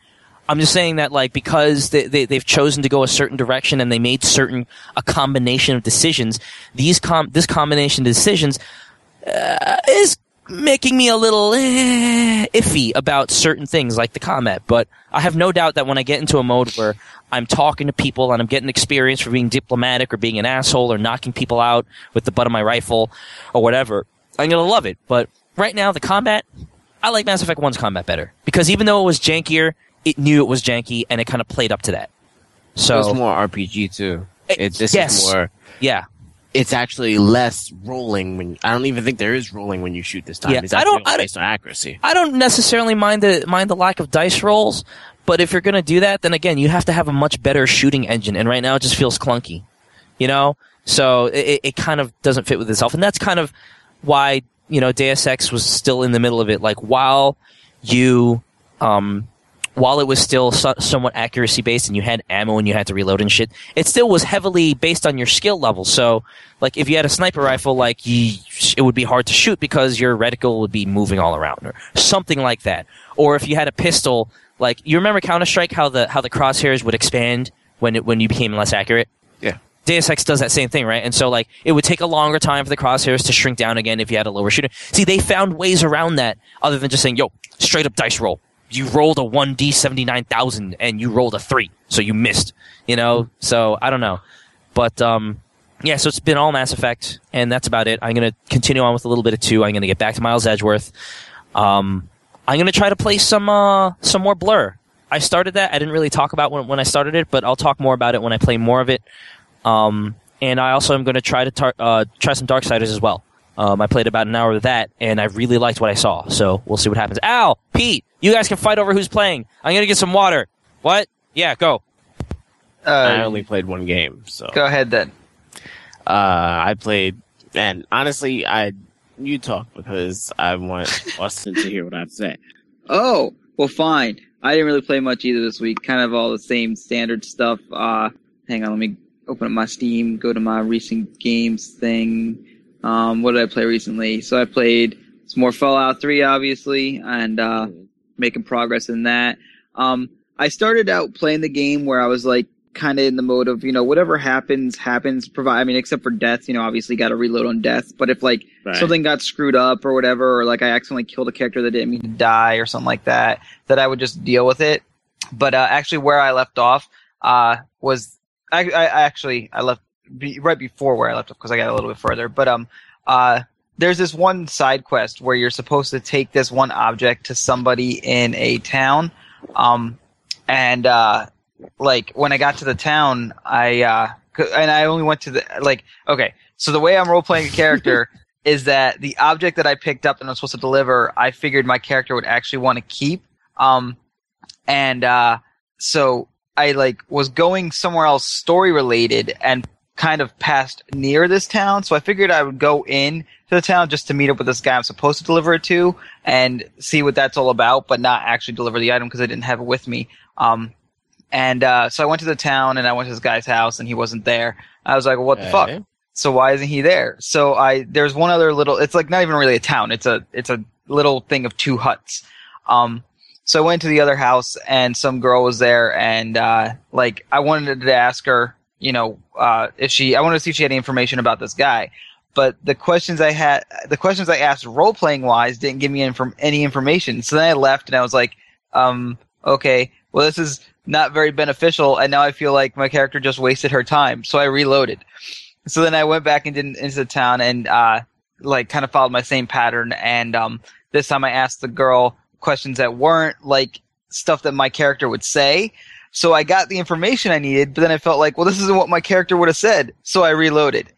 I'm just saying that like because they, they they've chosen to go a certain direction and they made certain a combination of decisions. These com this combination of decisions uh, is making me a little eh, iffy about certain things like the combat. But I have no doubt that when I get into a mode where I'm talking to people and I'm getting experience for being diplomatic or being an asshole or knocking people out with the butt of my rifle or whatever, I'm gonna love it. But right now, the combat, I like Mass Effect 1's combat better because even though it was jankier, it knew it was janky and it kind of played up to that. So it's more RPG too. Eh, It, this yes. is more. yeah, It's actually less rolling when. I don't even think there is rolling when you shoot this time. Yeah, It's I don't- I don't- based on accuracy. I don't necessarily mind the mind the lack of dice rolls, but if you're going to do that, then again, you have to have a much better shooting engine, and right now it just feels clunky, you know. So it, it kind of doesn't fit with itself, and that's kind of why you know Deus Ex was still in the middle of it. Like while you, um, while it was still so- somewhat accuracy based and you had ammo and you had to reload and shit, it still was heavily based on your skill level. So, like, if you had a sniper rifle, like, you, it would be hard to shoot because your reticle would be moving all around or something like that. Or if you had a pistol, like, you remember Counter Strike, how the, how the crosshairs would expand when it, when you became less accurate? Yeah. Deus Ex does that same thing, right? And so, like, it would take a longer time for the crosshairs to shrink down again if you had a lower shooter. See, they found ways around that other than just saying, yo, straight up dice roll. You rolled a 1d79,000 and you rolled a 3, so you missed, you know? So, I don't know. But, um, yeah, so it's been all Mass Effect, and that's about it. I'm going to continue on with a little bit of 2. I'm going to get back to Miles Edgeworth. Um, I'm going to try to play some, uh, some more Blur. I started that. I didn't really talk about when, when I started it, but I'll talk more about it when I play more of it. Um, and I also am going to try to tar- uh, try some dark Darksiders as well. Um, I played about an hour of that, and I really liked what I saw. So we'll see what happens. Al, Pete, you guys can fight over who's playing. I'm going to get some water. What? Yeah, go. I Uh, only played one game, so go ahead then. uh, I played. And honestly, I you talk because I want Austin to hear what I have to say. Oh, well, fine. I didn't really play much either this week. Kind of all the same standard stuff. Uh, hang on, let me open up my Steam, go to my recent games thing. Um, what did I play recently? So I played some more Fallout 3, obviously, and uh, making progress in that. Um, I started out playing the game where I was like kind of in the mode of you know whatever happens happens. Provide I mean except for death, you know obviously got to reload on death. But if like Right. something got screwed up or whatever, or like I accidentally killed a character that didn't mean to die or something like that, that I would just deal with it. But uh, actually, where I left off uh, was I, I, I actually I left be, right before where I left off because I got a little bit further. But um, uh, there's this one side quest where you're supposed to take this one object to somebody in a town, um, and uh, like when I got to the town, I uh, and I only went to the like okay. So the way I'm role playing a character is that the object that I picked up and I'm supposed to deliver, I figured my character would actually want to keep. Um, and uh, so I like was going somewhere else story related and kind of passed near this town. So I figured I would go in to the town just to meet up with this guy I'm supposed to deliver it to and see what that's all about, but not actually deliver the item because I didn't have it with me. Um, and uh, so I went to the town and I went to this guy's house and he wasn't there. I was like, well, what the fuck? So why isn't he there? So I there's one other little. It's like not even really a town. It's a it's a little thing of two huts. Um, so I went to the other house and some girl was there and uh, like I wanted to ask her, you know, uh, if she I wanted to see if she had any information about this guy. But the questions I had, the questions I asked role playing wise didn't give me inform- any information. So then I left and I was like, um, okay, well this is not very beneficial, and now I feel like my character just wasted her time. So I reloaded. So then I went back and did into the town and uh, like kind of followed my same pattern. And um, this time I asked the girl questions that weren't like stuff that my character would say. So I got the information I needed, but then I felt like, well, this isn't what my character would have said. So I reloaded.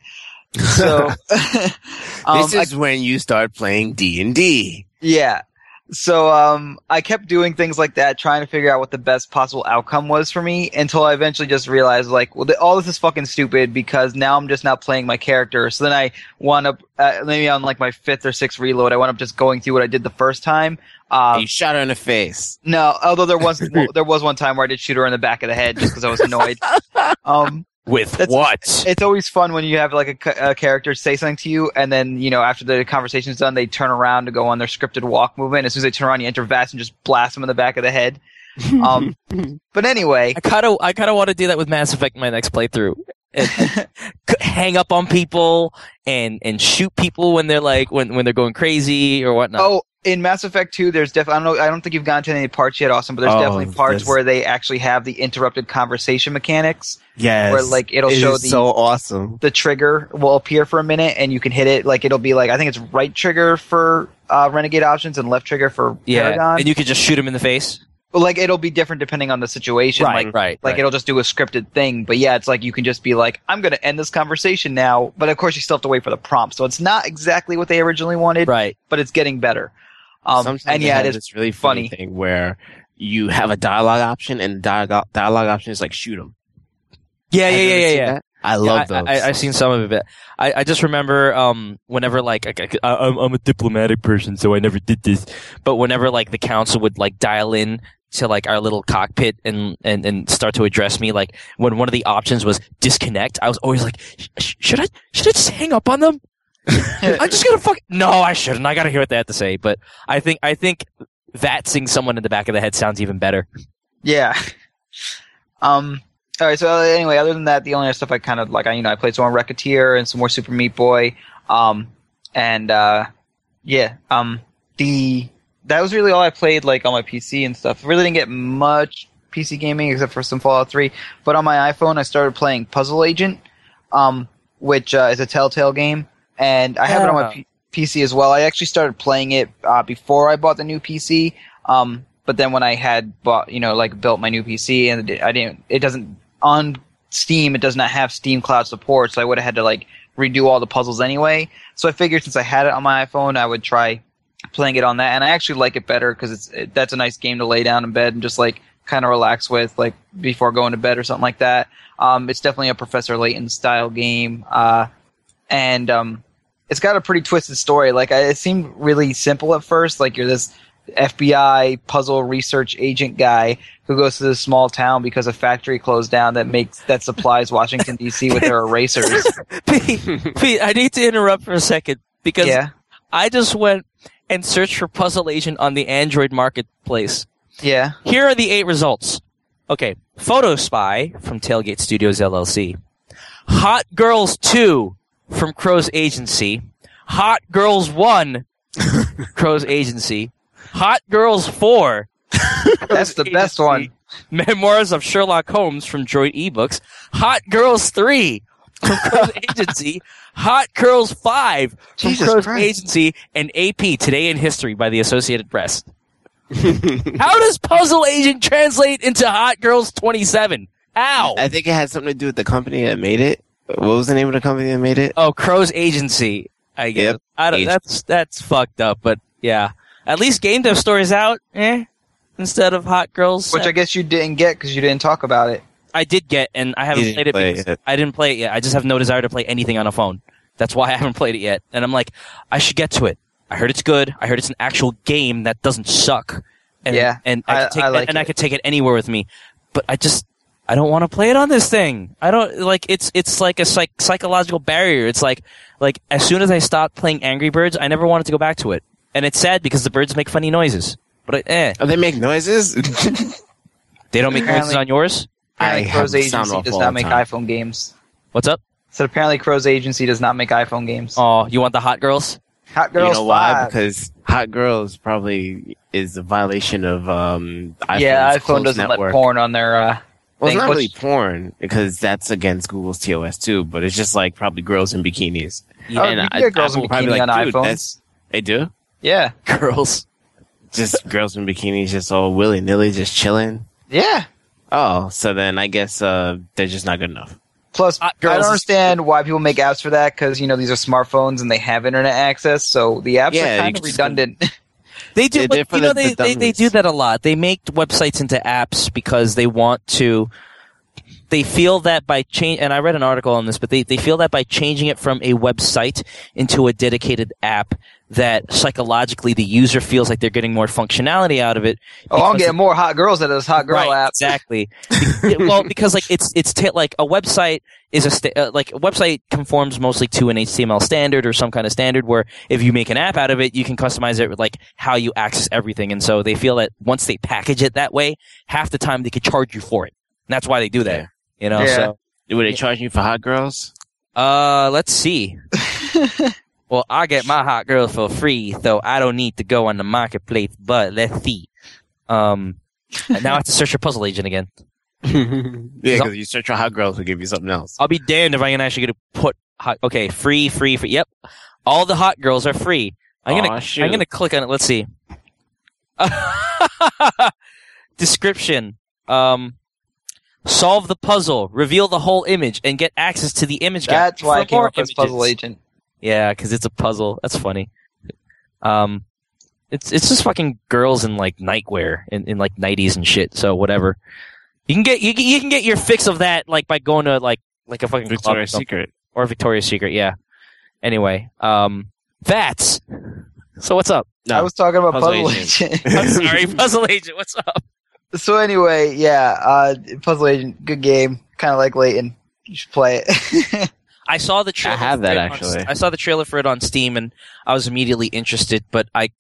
So um, this is when you start playing D and D. yeah. So um, I kept doing things like that, trying to figure out what the best possible outcome was for me, until I eventually just realized, like, well, th- all this is fucking stupid because now I'm just not playing my character. So then I wound up, uh, maybe on like my fifth or sixth reload, I wound up just going through what I did the first time. Uh, you shot her in the face. no, although there was there was one time where I did shoot her in the back of the head just because I was annoyed. um, With That's- what? it's always fun when you have like a, a character say something to you, and then you know after the conversation's done, they turn around to go on their scripted walk movement. As soon as they turn around, you enter VATS and just blast them in the back of the head. Um, but anyway, I kind of, I kind of want to do that with Mass Effect in my next playthrough. Hang up on people and and shoot people when they're like when when they're going crazy or whatnot. oh, in Mass Effect 2, there's definitely I don't know I don't think you've gone to any parts yet, Austin, but there's Oh, definitely parts this- where they actually have the interrupted conversation mechanics. Yes, Where, like, it'll It show is the- so awesome. The trigger will appear for a minute, and you can hit it. Like it'll be like I think it's right trigger for uh, Renegade options and left trigger for yeah, Paragon. and you could just shoot him in the face. But like it'll be different depending on the situation. Like right, like it'll just do a scripted thing. But yeah, it's like you can just be like, I'm gonna end this conversation now. But of course, you still have to wait for the prompt. So it's not exactly what they originally wanted, right. but it's getting better. Um, Sometimes and yeah, have it is. really funny, funny. thing where you have a dialogue option, and the dialogue dialogue option is like shoot them. Yeah, yeah, yeah, yeah, yeah. I love Yeah, those. I, I, I've seen some of it. I, I just remember um, whenever like I, I, I'm, I'm a diplomatic person, so I never did this. But whenever like the council would like dial in to like our little cockpit and, and, and start to address me, like when one of the options was disconnect, I was always like, "Sh- should I, should I just hang up on them? I'm just gonna fuck. No, I shouldn't. I gotta hear what they have to say. But I think, I think vatsing someone in the back of the head sounds even better. Yeah. Um. All right. So uh, anyway, other than that, the only other stuff I kind of like, I you know, I played some more Recettear and some more Super Meat Boy. Um. And uh, yeah. Um. The that was really all I played like on my PC and stuff. Really didn't get much PC gaming except for some Fallout 3. But on my iPhone, I started playing Puzzle Agent, um, which uh, is a Telltale game, and I have it on my P- PC as well. I actually started playing it uh, before I bought the new PC. Um, but then when I had bought, you know, like built my new PC, and I didn't, it doesn't on Steam. It does not have Steam Cloud support, so I would have had to like redo all the puzzles anyway. So I figured since I had it on my iPhone, I would try playing it on that, and I actually like it better because it's it, that's a nice game to lay down in bed and just like kind of relax with, like before going to bed or something like that. Um, it's definitely a Professor Layton style game, uh, and um, it's got a pretty twisted story. Like I, it seemed really simple at first, like you're this FBI puzzle research agent guy who goes to this small town because a factory closed down that makes that supplies Washington D.C. with their erasers. Pete, Pete, I need to interrupt for a second because yeah, I just went and searched for Puzzle Agent on the Android marketplace. yeah. Here are the eight results. Okay, Photo Spy from Tailgate Studios LLC, Hot Girls 2 from Crow's Agency, Hot Girls 1 Crow's Agency, Hot Girls 4 That's the best one. Memoirs of Sherlock Holmes from Droid eBooks, Hot Girls 3 from Crow's Agency, Hot Girls 5 from Jesus Crow's Christ. Agency, and AP Today in History by the Associated Press. How does Puzzle Agent translate into Hot Girls 27? How? I think it had something to do with the company that made it. What was the name of the company that made it? Oh, Crow's Agency. I guess. Yep. I don't, Agency. that's that's fucked up, but yeah. At least Game Dev Story's out, eh? Instead of Hot Girls. Which I guess you didn't get because you didn't talk about it. I did get, and I haven't played it play it. I didn't play it yet. I just have no desire to play anything on a phone. That's why I haven't played it yet. And I'm like, I should get to it. I heard it's good. I heard it's an actual game that doesn't suck. And, Yeah, and I, I- could take, I like and I it. could take it anywhere with me. But I just, I don't want to play it on this thing. I don't like it's it's like a psych, psychological barrier. It's like like as soon as I stopped playing Angry Birds, I never wanted to go back to it. And it's sad because the birds make funny noises. But I, eh, Oh, they make noises. they don't make noises on yours. I Apparently, have Crow's sound agency off does not make time. iPhone games. What's up? So apparently, Crow's agency does not make iPhone games. Oh, you want the hot girls? Hot girls. you Girls know why? Five. Because Hot Girls probably is a violation of um. iPhone's yeah, iPhone doesn't network. let porn on their. Uh, Well, it's not really porn because that's against Google's TOS too. But it's just like probably girls in bikinis. oh, And you I- get girls in Apple probably bikini like, on iPhones. that's- They do. Yeah, Girls. Just girls in bikinis, just all willy nilly, just chilling. yeah. Oh, so then I guess uh they're just not good enough. Plus, I girls don't understand why people make apps for that because you know these are smartphones and they have internet access, so the apps Yeah, are kind of just- redundant. They do, you know, the- they, the they, they do that a lot. They make websites into apps because they want to. They feel that by change, and I read an article on this, but they, they feel that by changing it from a website into a dedicated app, that psychologically the user feels like they're getting more functionality out of it. oh, I'm getting more hot girls out of this hot girl right, app. Exactly. Well, because like it's it's ta- like a website is a sta- uh, like a website conforms mostly to an HTML standard or some kind of standard where if you make an app out of it, you can customize it with like how you access everything. And so they feel that once they package it that way, half the time they could charge you for it. And that's why they do that. Yeah. You know. Yeah. So Would they charge you for hot girls? uh, let's see. well, I get my hot girls for free, so I don't need to go on the marketplace. But let's see. Um, now I have to search for Puzzle Agent again. yeah, because you search for hot girls will give you something else. I'll be damned if I can actually get to put hot. Okay, free, free, free. Yep, all the hot girls are free. I'm gonna, Aw. I'm gonna click on it. Let's see. Description. Um, solve the puzzle, reveal the whole image, and get access to the image. gallery That's why for I came more up with Puzzle. Agent. Yeah, because it's a puzzle. That's funny. Um, it's it's just fucking girls in like nightwear in, in like nighties and shit. So whatever. You can get you can, you can get your fix of that like by going to like like a fucking club or Victoria's. Secret. or Victoria's Secret. Yeah. Anyway, um, that's So what's up? No, I was talking about Puzzle Puzzle, Agent. Agent. I'm sorry, Puzzle Agent. What's up? So anyway, yeah, uh, Puzzle Agent, good game. Kind of like Layton. You should play it. I saw the trailer. have that, it on- actually. I saw the trailer for it on Steam, and I was immediately interested. But I,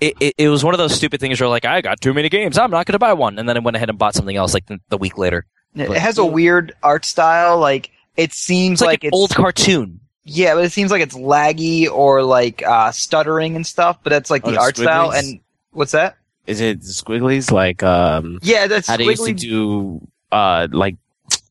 it, it, it was one of those stupid things where like I got too many games, I'm not going to buy one, and then I went ahead and bought something else like the, the week later. it has a weird art style. Like it seems It's like, like, an it's old cartoon. Yeah, but it seems like it's laggy or like uh, stuttering and stuff. But that's like Oh, the the art style. And what's that? Is it squigglies like um Yeah, that's how they used to squiggly- do uh like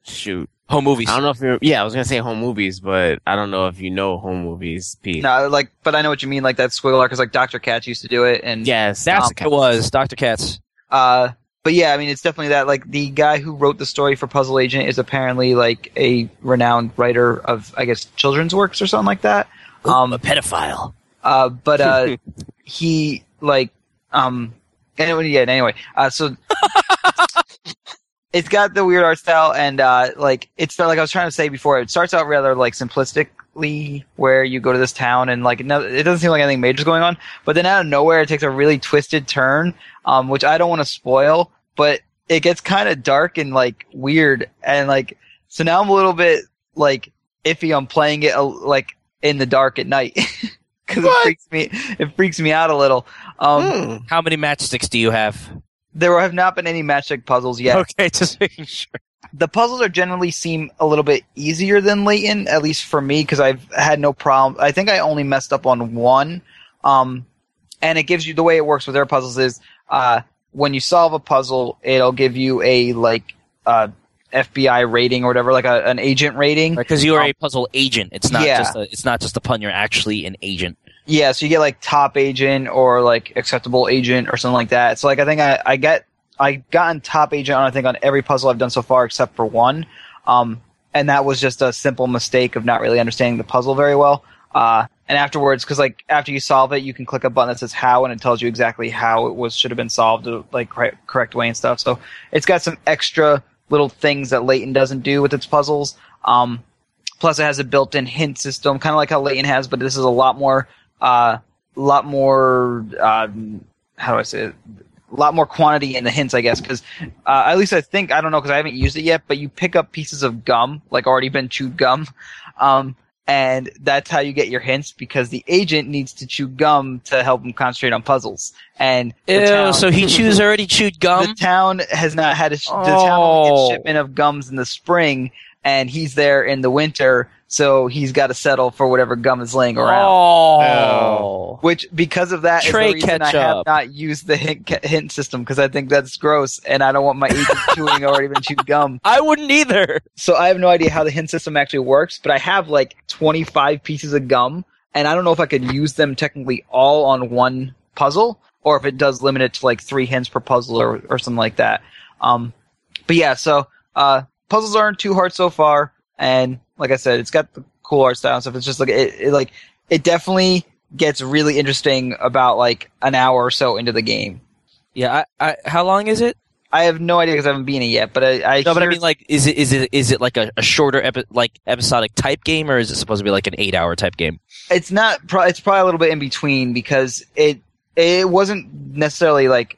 shoot Home movies. I don't know if you're yeah I was gonna say home movies but I don't know if you know home movies Pete. No, like, but I know what you mean. Like that squiggle art, because like Doctor Katz used to do it, and Yes, That's um, what it was, Doctor Katz. Uh, but yeah, I mean, it's definitely that. Like the guy who wrote the story for Puzzle Agent is apparently like a renowned writer of, I guess, children's works or something like that. Um, a pedophile. uh, but uh, he like um, anyway, yeah. Anyway, uh, so it's got the weird art style, and uh, like it's like I was trying to say before. It starts out rather like simplistically, where you go to this town and like no, it doesn't seem like anything major is going on. But then out of nowhere, it takes a really twisted turn, um, which I don't want to spoil. But it gets kind of dark and like weird, and like so now I'm a little bit like iffy on playing it uh, like in the dark at night because it freaks me it freaks me out a little. Um, Hmm. How many matchsticks do you have? There have not been any matchstick puzzles yet. Okay, just making sure. The puzzles are generally seem a little bit easier than Layton, at least for me, because I've had no problem. I think I only messed up on one. Um, and it gives you the way it works with their puzzles is uh, when you solve a puzzle, it'll give you a like uh, FBI rating or whatever, like a, an agent rating. Because you are a puzzle agent. It's not Yeah. just a, it's not just a pun. You're actually an agent. Yeah, so you get like top agent or like acceptable agent or something like that. So like I think I, I get I gotten top agent on I think on every puzzle I've done so far except for one. Um and that was just a simple mistake of not really understanding the puzzle very well. Uh and afterwards cuz like after you solve it you can click a button that says how and it tells you exactly how it was should have been solved like correct, correct way and stuff. So it's got some extra little things that Layton doesn't do with its puzzles. Um plus it has a built-in hint system kind of like how Layton has but this is a lot more uh, lot more um, how do I say it? A lot more quantity in the hints, I guess, because uh, at least I think I don't know because I haven't used it yet. But you pick up pieces of gum, like already been chewed gum, um, and that's how you get your hints because the agent needs to chew gum to help him concentrate on puzzles. And Ew, town- so he chews already chewed gum. the town has not had a sh- the town Oh. shipment of gums in the spring, and he's there in the winter, so he's got to settle for whatever gum is laying around. Oh. Which, because of that Tray the reason I have not used the hint, hint system because I think that's gross, and I don't want my agent chewing already been chewed gum. I wouldn't either. So I have no idea how the hint system actually works, but I have like 25 pieces of gum, and I don't know if I could use them technically all on one puzzle, or if it does limit it to like three hints per puzzle or, or something like that. Um, but yeah, so uh, puzzles aren't too hard so far, and like I said, it's got the cool art style and stuff. It's just like it, it like it definitely gets really interesting about like an hour or so into the game. Yeah. I, I, how long is it? I have no idea because I haven't been it yet, but I, I No, but I mean, like, is it is it is it like a, a shorter epi- like episodic type game, or is it supposed to be like an eight hour type game? it's not pro- it's probably a little bit in between because it it wasn't necessarily like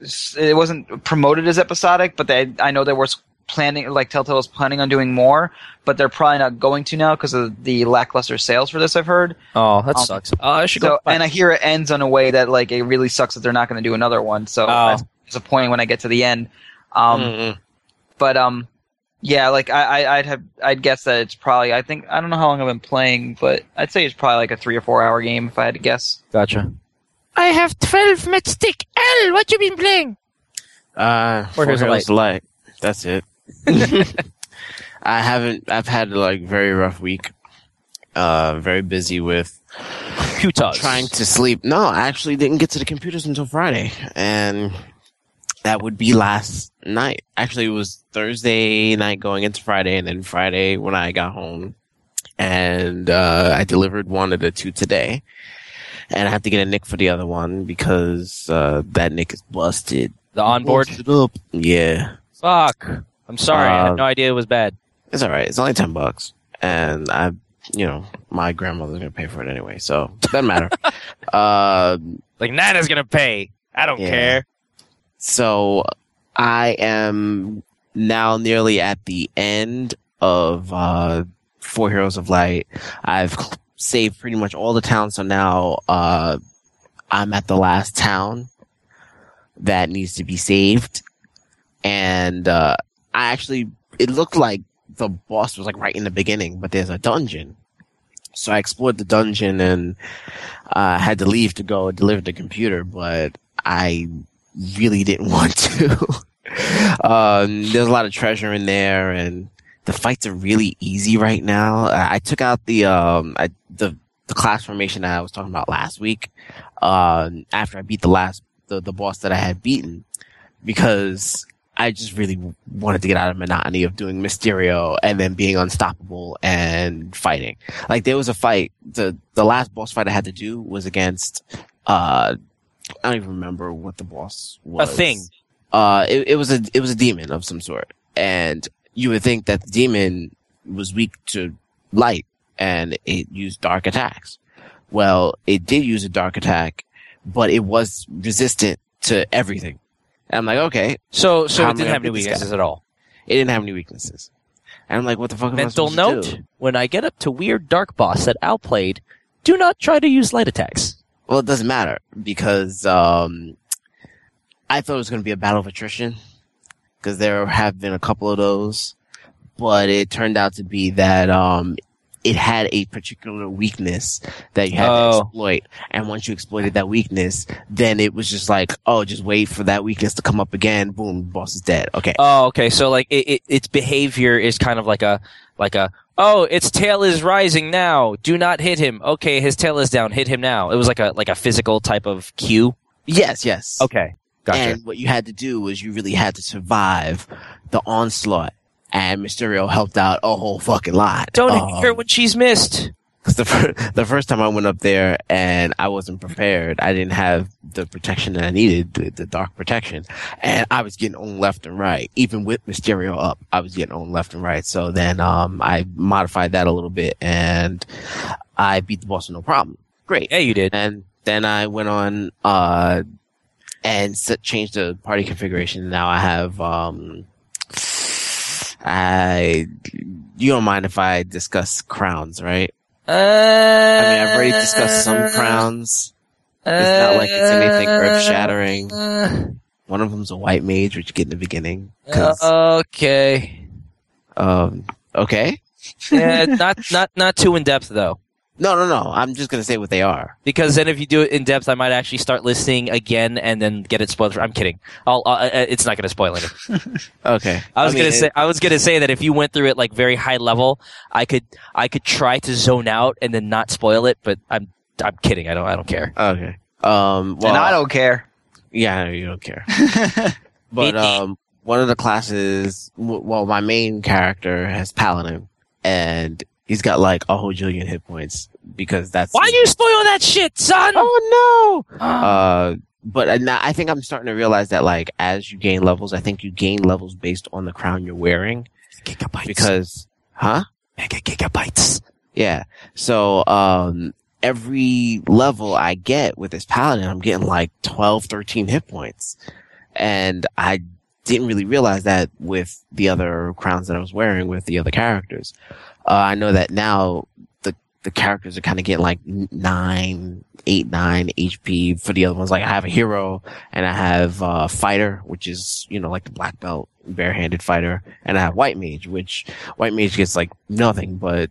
it wasn't promoted as episodic but they I know there was planning like Telltale is planning on doing more but they're probably not going to now because of the lackluster sales for this I've heard Oh, that Um, sucks. Oh, I should so go. and I hear it ends on a way that like it really sucks that they're not going to do another one so Oh. that's disappointing when I get to the end um Mm-mm. but um yeah like I, I I'd have I'd guess that it's probably I think I don't know how long I've been playing but I'd say it's probably like a three or four hour game if I had to guess gotcha. I have twelve matchstick. L, what you been playing? Uh, Or Here's a Heroes of the Light. That's it. I haven't. I've had like very rough week. Uh, very busy with Utah. trying to sleep. No, I actually didn't get to the computers until Friday, and that would be last night. Actually, it was Thursday night going into Friday, and then Friday when I got home, and uh, I delivered one of the two today, and I have to get a NIC for the other one because uh, that NIC is busted. the onboard. Busted up. Yeah, Fuck. I'm sorry. I Uh, had no idea it was bad. it's all right. It's only ten bucks, and I, you know, my grandmother's gonna pay for it anyway, so it doesn't matter. uh, Like Nana's gonna pay. I don't Yeah. care. So I am now nearly at the end of uh, Four Heroes of Light. I've saved pretty much all the towns, so now uh, I'm at the last town that needs to be saved. And uh, I actually, it looked like the boss was like right in the beginning, but there's a dungeon. So I explored the dungeon and uh, had to leave to go deliver the computer, but I really didn't want to. um, there's a lot of treasure in there, and the fights are really easy right now. I, took out the um, I, the the class formation that I was talking about last week. Uh, after I beat the last the the boss that I had beaten, because I just really wanted to get out of monotony of doing Mysterio and then being unstoppable and fighting. Like there was a fight, the, the last boss fight I had to do was against, uh, I don't even remember what the boss was. A thing. Uh, it, it was a, it was a demon of some sort. And you would think that the demon was weak to light and it used dark attacks. Well, it did use a dark attack, but it was resistant to everything. And I'm like, okay, So, so How it didn't have any beat this guy? weaknesses at all. it didn't have any weaknesses. And I'm like, what the fuck Mental I supposed to note? When I get up to weird dark boss that Al played, do not try to use light attacks. Well, it doesn't matter because um, I thought it was going to be a battle of attrition because there have been a couple of those, but it turned out to be that um, it had a particular weakness that you had Oh. to exploit, and once you exploited that weakness, then it was just like, oh, just wait for that weakness to come up again. Boom, boss is dead. Okay. Oh, okay. So like it, it, its behavior is kind of like a like a oh, its tail is rising now. Do not hit him. Okay, his tail is down. Hit him now. It was like a like a physical type of cue. Yes, yes. Okay, gotcha. And what you had to do was you really had to survive the onslaught. And Mysterio helped out a whole fucking lot. Don't Um, hit her when she's missed. Cause the, fir- the first time I went up there and I wasn't prepared, I didn't have the protection that I needed, the, the dark protection. And I was getting on left and right. Even with Mysterio up, I was getting on left and right. So then, um, I modified that a little bit and I beat the boss with no problem. Great. Yeah, you did. And then I went on, uh, and set, changed the party configuration. Now I have, um, I, you don't mind if I discuss crowns, right? Uh, I mean, I've already discussed some crowns. It's not like it's anything earth shattering. Uh, One of them's a white mage, which you get in the beginning. okay. um, okay. Yeah, not not not too in depth though. No, no, no. I'm just gonna say what they are. Because then if you do it in depth, I might actually start listening again and then get it spoiled. For, I'm kidding. I'll, uh, uh, it's not going to spoil anything. Okay. I was mean, gonna say I was gonna say that if you went through it like very high level, I could I could try to zone out and then not spoil it, but I'm I'm kidding. I don't I don't care. Okay. Um. Well, and I don't care. Yeah, you don't care. But um, one of the classes, well, my main character has paladin, and he's got like a whole jillion hit points because that's Why you spoil that shit, son? Oh no! Uh, Uh, but I- now I think I'm starting to realize that like as you gain levels, I think you gain levels based on the crown you're wearing gigabytes. because, huh? mega gigabytes. Yeah. So, um, every level I get with this paladin, I'm getting like 12, 13 hit points. And I didn't really realize that with the other crowns that I was wearing with the other characters. Uh, I know that now the, the characters are kind of getting like nine, eight, nine HP for the other ones. Like I have a hero and I have, uh, fighter, which is, you know, like the black belt barehanded fighter. And I have white mage, which white mage gets like nothing, but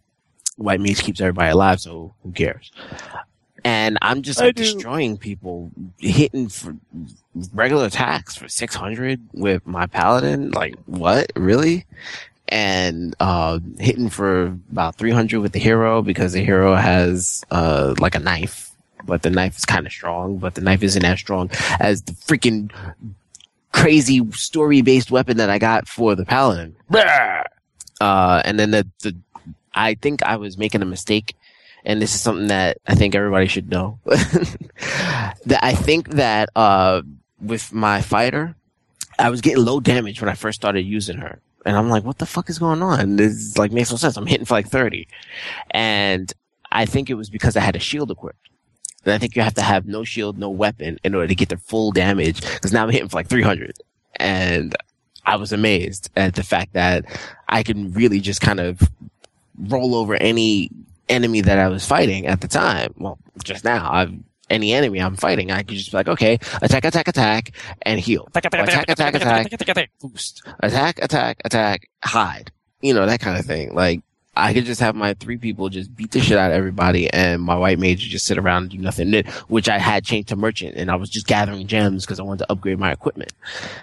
white mage keeps everybody alive, so who cares? And I'm just like destroying people, hitting for regular attacks for 600 with my paladin. Like, what? Really? And, uh, hitting for about 300 with the hero because the hero has, uh, like a knife, but the knife is kind of strong, but the knife isn't as strong as the freaking crazy story based weapon that I got for the paladin. Uh, and then the, the, I think I was making a mistake, and this is something that I think everybody should know. that I think that, uh, with my fighter, I was getting low damage when I first started using her. And I'm like, what the fuck is going on? This is, like makes no sense. I'm hitting for like 30. And I think it was because I had a shield equipped. And I think you have to have no shield, no weapon in order to get the full damage. Cause now I'm hitting for like 300. and I was amazed at the fact that I can really just kind of roll over any enemy that I was fighting at the time. Well, just now, I've any enemy I'm fighting, I could just be like, okay, attack, attack, attack, and heal. Attack, attack, attack, attack, boost. Attack, attack, attack, hide. You know, that kind of thing. Like, I could just have my three people just beat the shit out of everybody and my white mage just sit around and do nothing, which I had changed to merchant and I was just gathering gems because I wanted to upgrade my equipment.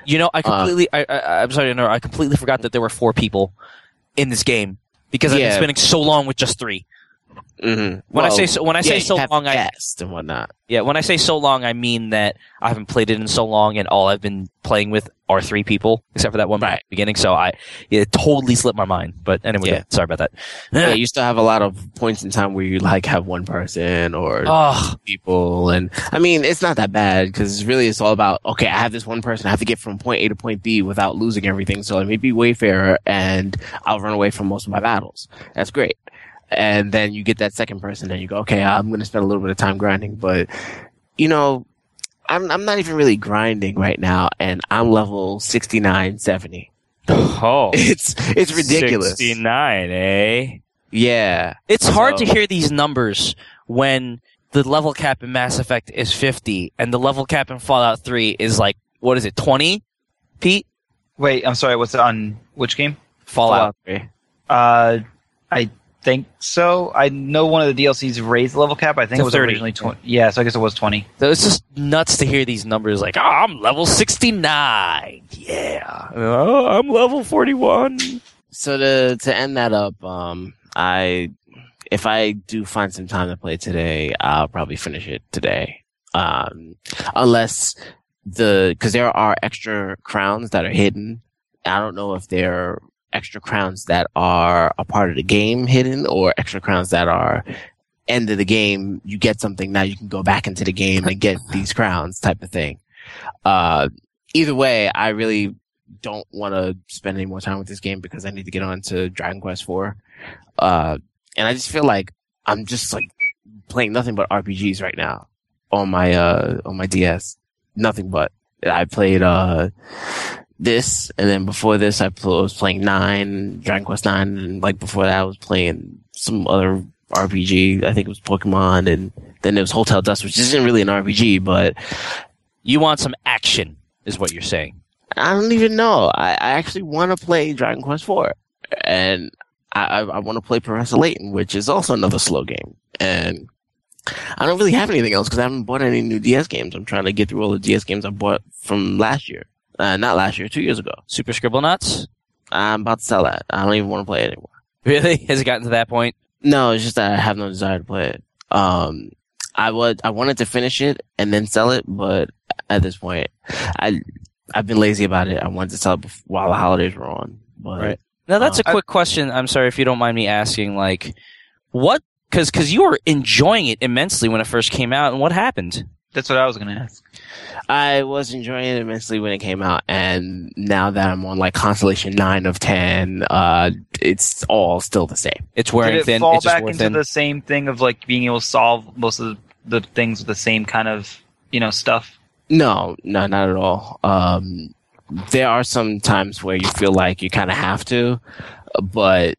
You know, I completely, uh, I, I, I'm sorry, no, I completely forgot that there were four people in this game because I've been spending so long with just three. Mm-hmm. When well, I say so, when I say so long, I and whatnot. Yeah, when I say so long, I mean that I haven't played it in so long, and all I've been playing with are three people, except for that one right. beginning. So I it totally slipped my mind. But anyway, yeah. sorry about that. yeah, you still have a lot of points in time where you like have one person or oh. people, and I mean it's not that bad because really it's all about okay, I have this one person, I have to get from point A to point B without losing everything. So it may be Wayfarer, and I'll run away from most of my battles. That's great and then you get that second person and you go, okay, I'm going to spend a little bit of time grinding, but you know, I'm, I'm not even really grinding right now and I'm level 69, 70. Oh, it's, it's ridiculous. 69, eh? Yeah. It's hard to hear these numbers when the level cap in Mass Effect is 50 and the level cap in Fallout 3 is like, what is it, 20? Pete? Wait, I'm sorry, what's on which game? Fallout. Fallout 3. Uh, I think so. I know one of the DLCs raised the level cap. I think it was 30. originally 20. Yeah, so I guess it was 20. So it's just nuts to hear these numbers like, oh, I'm level 69. Yeah. Oh, I'm level 41. So to, to end that up, um, I, if I do find some time to play today, I'll probably finish it today. Um, unless the, cause there are extra crowns that are hidden. I don't know if they're extra crowns that are a part of the game hidden or extra crowns that are end of the game. You get something now you can go back into the game and get these crowns type of thing. Uh, either way, I really don't want to spend any more time with this game because I need to get on to Dragon Quest 4. Uh, and I just feel like I'm just like playing nothing but RPGs right now on my, uh, on my DS. Nothing but. I played, uh, this, and then before this, I was playing Nine, Dragon mm-hmm. Quest Nine, and like before that, I was playing some other RPG. I think it was Pokemon, and then there was Hotel Dusk, which isn't really an RPG, but you want some action, is what you're saying. I don't even know. I, I actually want to play Dragon Quest Four, and I, I, I want to play Professor Layton, which is also another slow game, and I don't really have anything else because I haven't bought any new DS games. I'm trying to get through all the DS games I bought from last year. Uh, not last year, two years ago. Super Scribblenauts? I'm about to sell that. I don't even want to play it anymore. Really? Has it gotten to that point? No, it's just that I have no desire to play it. Um, I would, I wanted to finish it and then sell it, but at this point, I, I've been lazy about it. I wanted to sell it before, while the holidays were on. But, right. Now that's um, a quick I, question. I'm sorry if you don't mind me asking. Like, what? Because because you were enjoying it immensely when it first came out, and what happened? That's what I was going to ask. I was enjoying it immensely when it came out, and now that I'm on like Constellation nine of ten, uh, it's all still the same. It's wearing Did it thin. fall it's back into thin. the same thing of like being able to solve most of the things with the same kind of you know stuff? No, no, not at all. Um, there are some times where you feel like you kind of have to, but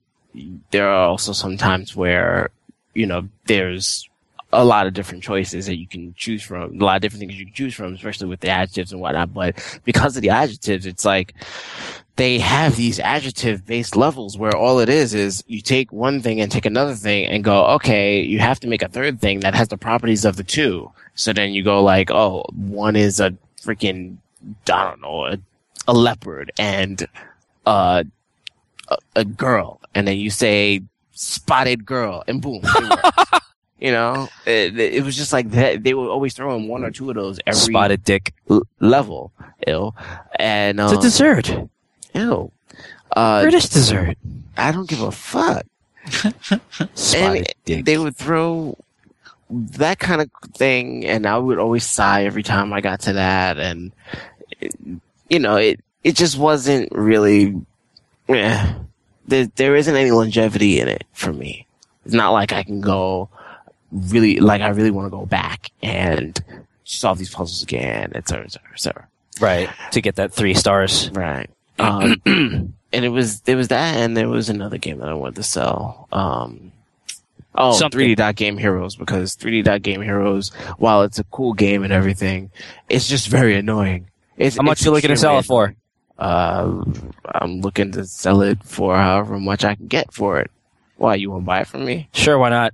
there are also some times where you know there's a lot of different choices that you can choose from, a lot of different things you can choose from, especially with the adjectives and whatnot. But because of the adjectives, it's like they have these adjective based levels where all it is is you take one thing and take another thing and go, okay, you have to make a third thing that has the properties of the two. So then you go like, oh, one is a freaking, I don't know, a, a leopard and, uh, a, a girl. And then you say spotted girl and boom. You know, it, it, was just like that. They were always throwing one or two of those every spotted dick l- level. Ill, and um, it's a dessert. Ew. Uh, British dessert. I don't give a fuck. spotted dick. They would throw that kind of thing, and I would always sigh every time I got to that, and you know, it it just wasn't really. Eh, there, there isn't any longevity in it for me. It's not like I can go really like I really want to go back and solve these puzzles again, et cetera, et cetera, et cetera. Right. To get that three stars. Right. Um, and it was there was that, and there was another game that I wanted to sell. Um, oh, Something. 3D Dot Game Heroes because 3D Dot Game Heroes, while it's a cool game and everything, it's just very annoying. It's, How much you looking to sell it for? Uh, I'm looking to sell it for however much I can get for it. Why you want to buy it from me? Sure, why not?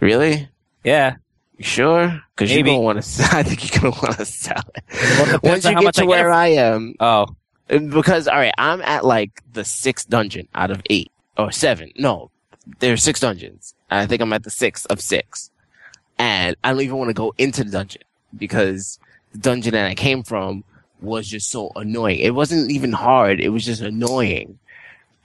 Really? Yeah. You sure? Because Maybe. gonna want to. I think you're gonna want to sell it. Well, Once you get to I where I am, Oh. because all right, I'm at like the sixth dungeon out of eight or seven. No, there's six dungeons. I think I'm at the sixth of six, and I don't even want to go into the dungeon because the dungeon that I came from was just so annoying. It wasn't even hard. It was just annoying.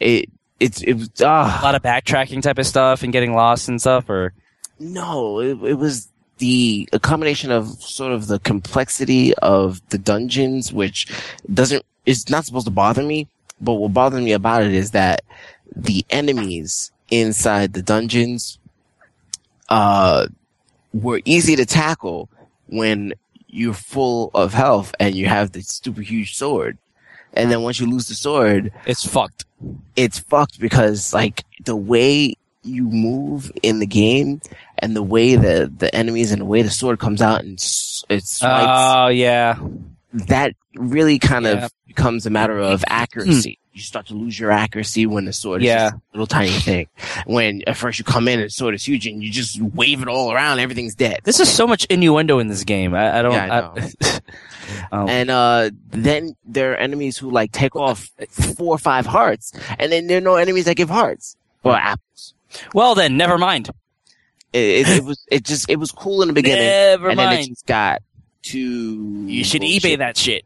It it's it was A ah lot of backtracking type of stuff and getting lost and stuff, or no. It, it was the a combination of sort of the complexity of the dungeons, which doesn't is not supposed to bother me. But what bothers me about it is that the enemies inside the dungeons uh were easy to tackle when you're full of health and you have the stupid huge sword. And then once you lose the sword, it's fucked. it's fucked because like the way you move in the game and the way the the enemies and the way the sword comes out and it's Oh yeah. that really kind Yeah. of becomes a matter of accuracy. You start to lose your accuracy when the sword is Yeah. a little tiny thing. When at first you come in and the sword is huge and you just wave it all around, everything's dead. This is so much innuendo in this game. I, I don't. Yeah, I um, And uh then there are enemies who like take off four or five hearts, and then there are no enemies that give hearts or apples. Well then, never mind. It, it, it was it just it was cool in the beginning, Never and then it mind. just got too. You should bullshit. eBay that shit.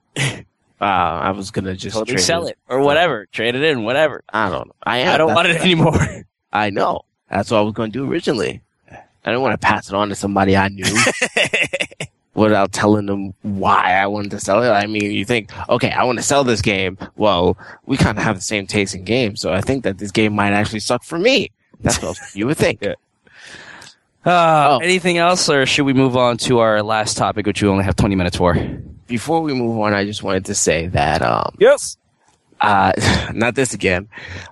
Uh, I was gonna just Totally trade sell it or whatever. Trade it in, whatever. I don't know. I am. I don't want it anymore. I know. That's what I was going to do originally. I didn't want to pass it on to somebody I knew without telling them why I wanted to sell it. I mean, you think, okay, I want to sell this game. Well, we kind of have the same taste in games, so I think that this game might actually suck for me. That's what you would think. Yeah. Uh, Oh. Anything else, or should we move on to our last topic, which we only have 20 minutes for? Before we move on, I just wanted to say that, um, Yes. uh, not this again.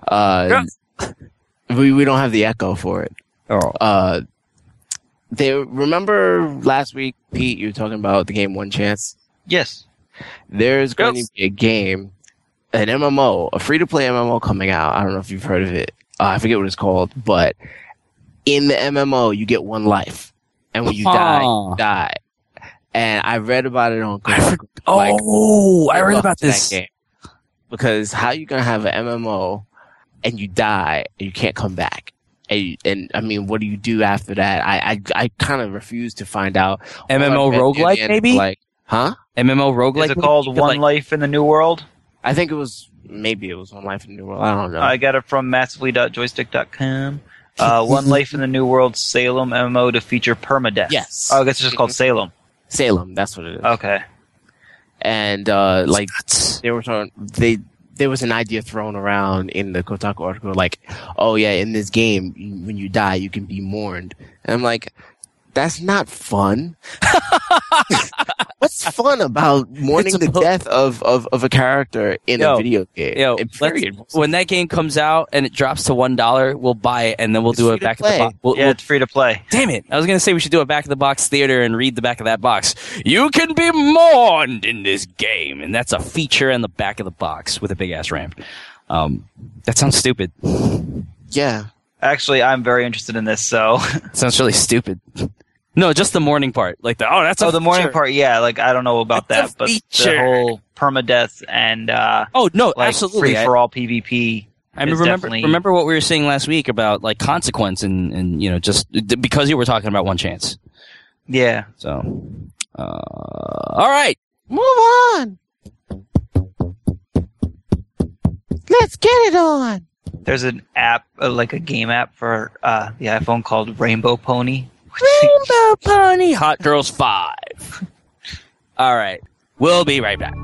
Uh, we, we don't have the echo for it. Oh. Uh, they remember last week, Pete, you were talking about the game One Chance. Yes. There's going Yes. to be a game, an MMO, a free to play MMO coming out. I don't know if you've heard of it. Uh, I forget what it's called, but in the MMO, you get one life, and when you die, you die. And I read about it on. I Google, like, Oh, I read about this. game. Because how are you gonna have an MMO and you die and you can't come back? And, and I mean, what do you do after that? I I, I kind of refuse to find out. MMO read near roguelike, maybe? Like, huh? MMO roguelike. Is it called One like- Life in the New World? I think it was maybe it was on Life in the New World. I don't know. I got it from massively.joystiq.com. Uh, One Life in the New World Salem MMO to feature permadeath. Yes. Oh, I guess it's just called Salem. Salem, that's what it is. Okay. And uh, like they were talking, they there was an idea thrown around in the Kotaku article, like, oh yeah, in this game, when you die, you can be mourned. And I'm like, that's not fun. What's fun about mourning the suppo- death of, of, of a character in Yo, a video game? Yo, period. when that game comes out and it drops to one dollar, we'll buy it and then we'll It's do free it to back of the box. We'll, Yeah, we'll- it's free to play. damn it! I was gonna say we should do a back of the box theater and read the back of that box. You can be mourned in this game, and that's a feature in the back of the box with a big ass ramp. Um, that sounds stupid. yeah. Actually, I'm very interested in this. So, sounds really stupid. No, just the morning part. Like the oh, that's a oh, the morning feature. part, yeah. Like I don't know about That's that, but feature. the whole permadeath and uh, Oh no, like absolutely. free for all PvP. I is remember definitely- remember what we were saying last week about like consequence and and you know just because you were talking about one chance. Yeah. So, uh, all right. Move on. Let's get it on. There's an app, uh, like a game app for uh, the iPhone called Rainbow Pony. Rainbow Pony Hot Girls 5. All right. We'll be right back.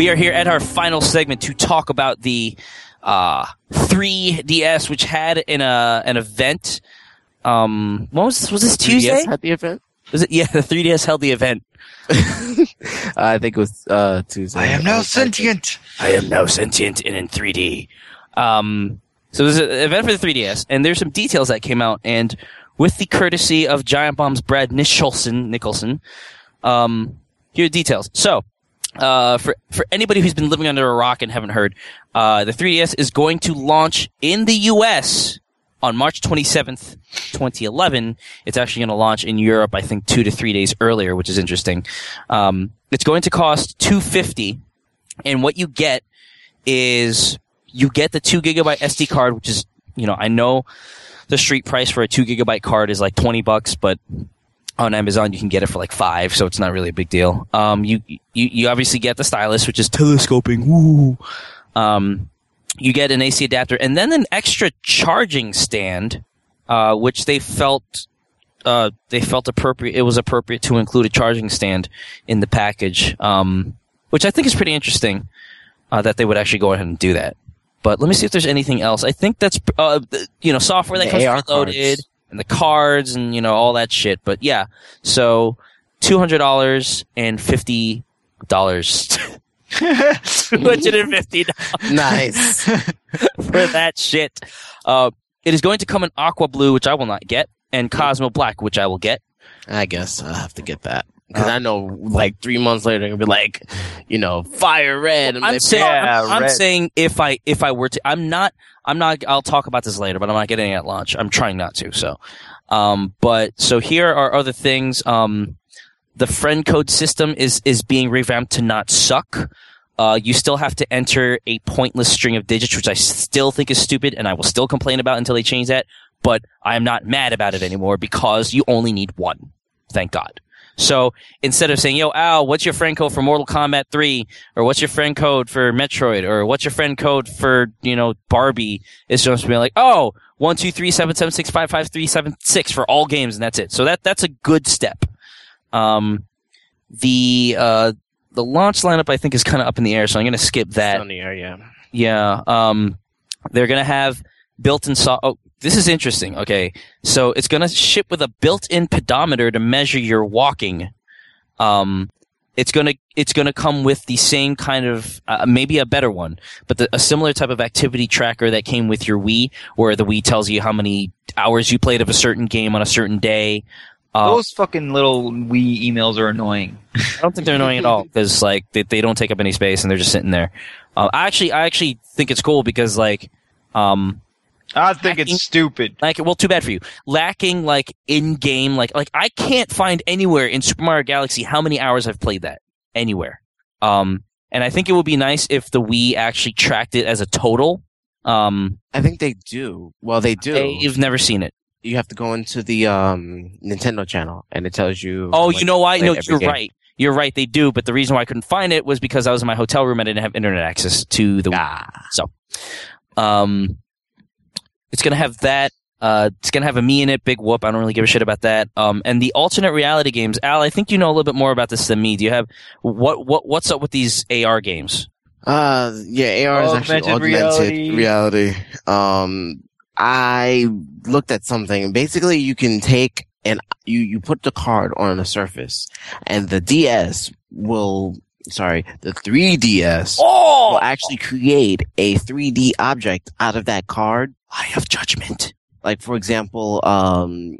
We are here at our final segment to talk about the uh, 3DS, which had an uh, an event. Um, what was this? Was this Tuesday? 3DS at the event. Was it? Yeah, the 3DS held the event. I think it was uh, Tuesday. I am now was- sentient. I am now sentient and in 3D. Um, so there's an event for the 3DS, and there's some details that came out, and with the courtesy of Giant Bomb's Brad Nicholson, Nicholson, um, here are the details. So, uh, for for anybody who's been living under a rock and haven't heard, uh, the 3DS is going to launch in the U.S. on March 27th, 2011. It's actually going to launch in Europe, I think, two to three days earlier, which is interesting. Um, it's going to cost 250 and what you get is you get the two gigabyte SD card, which is you know I know the street price for a two gigabyte card is like twenty bucks, but on Amazon you can get it for like five, so it's not really a big deal. Um, you you you obviously get the stylus, which is telescoping. Woo. Um, you get an AC adapter and then an extra charging stand, uh, which they felt uh, they felt appropriate. It was appropriate to include a charging stand in the package, um, which I think is pretty interesting uh, that they would actually go ahead and do that. But let me see if there's anything else. I think that's uh, the- you know software that The comes AR loaded cards. And the cards and you know all that shit. But yeah, so two hundred dollars and fifty dollars. two hundred and fifty dollars. Nice. for that shit. Uh, it is going to come in aqua blue, which I will not get, and Cosmo black, which I will get. I guess I'll have to get that because I know like three months later it'll be like, you know, fire red. and I'm they- saying, Yeah, I'm, I'm red. saying if I if I were to, I'm not, I'm not. I'll talk about this later, but I'm not getting it at launch. I'm trying not to. So, um, but so here are other things. Um, the friend code system is is being revamped to not suck. Uh, you still have to enter a pointless string of digits, which I still think is stupid, and I will still complain about until they change that. But I am not mad about it anymore because you only need one. Thank God. So instead of saying, "Yo, Al, what's your friend code for Mortal Kombat 3?" or "What's your friend code for Metroid?" or "What's your friend code for you know Barbie?" It's just being like, "Oh, one two three seven seven six five five three seven six for all games, and that's it." So that that's a good step. Um, the uh, the launch lineup I think is kind of up in the air, so I'm going to skip that. on the air, yeah. Yeah. Um, they're gonna have built-in so. Oh, this is interesting. Okay, so it's gonna ship with a built-in pedometer to measure your walking. Um, it's gonna it's gonna come with the same kind of uh, maybe a better one, but the, a similar type of activity tracker that came with your Wii, where the Wii tells you how many hours you played of a certain game on a certain day. Uh, Those fucking little Wii emails are annoying. I don't think they're annoying at all because like they, they don't take up any space and they're just sitting there. Uh, I actually I actually think it's cool because like um I think Hacking- it's stupid. like well too bad for you lacking like in game like like I can't find anywhere in Super Mario Galaxy how many hours I've played that anywhere. Um and I think it would be nice if the Wii actually tracked it as a total. Um I think they do. Well, they do. you've never seen it. you have to go into the um, Nintendo channel, and it tells you. Oh, how you know why? No, you're game. right. You're right. They do, but the reason why I couldn't find it was because I was in my hotel room and I didn't have internet access to the. Ah, Um, it's gonna have that. Uh, it's gonna have a Mii in it. Big whoop. I don't really give a shit about that. Um, and the alternate reality games. Al, I think you know a little bit more about this than me. Do you have what what what's up with these AR games? uh, yeah, AR is actually Augmented augmented reality. reality. Um, I looked at something. Basically, you can take and you you put the card on a surface, and the DS will. Sorry, the 3DS Oh, will actually create a 3D object out of that card. I have judgment. like for example um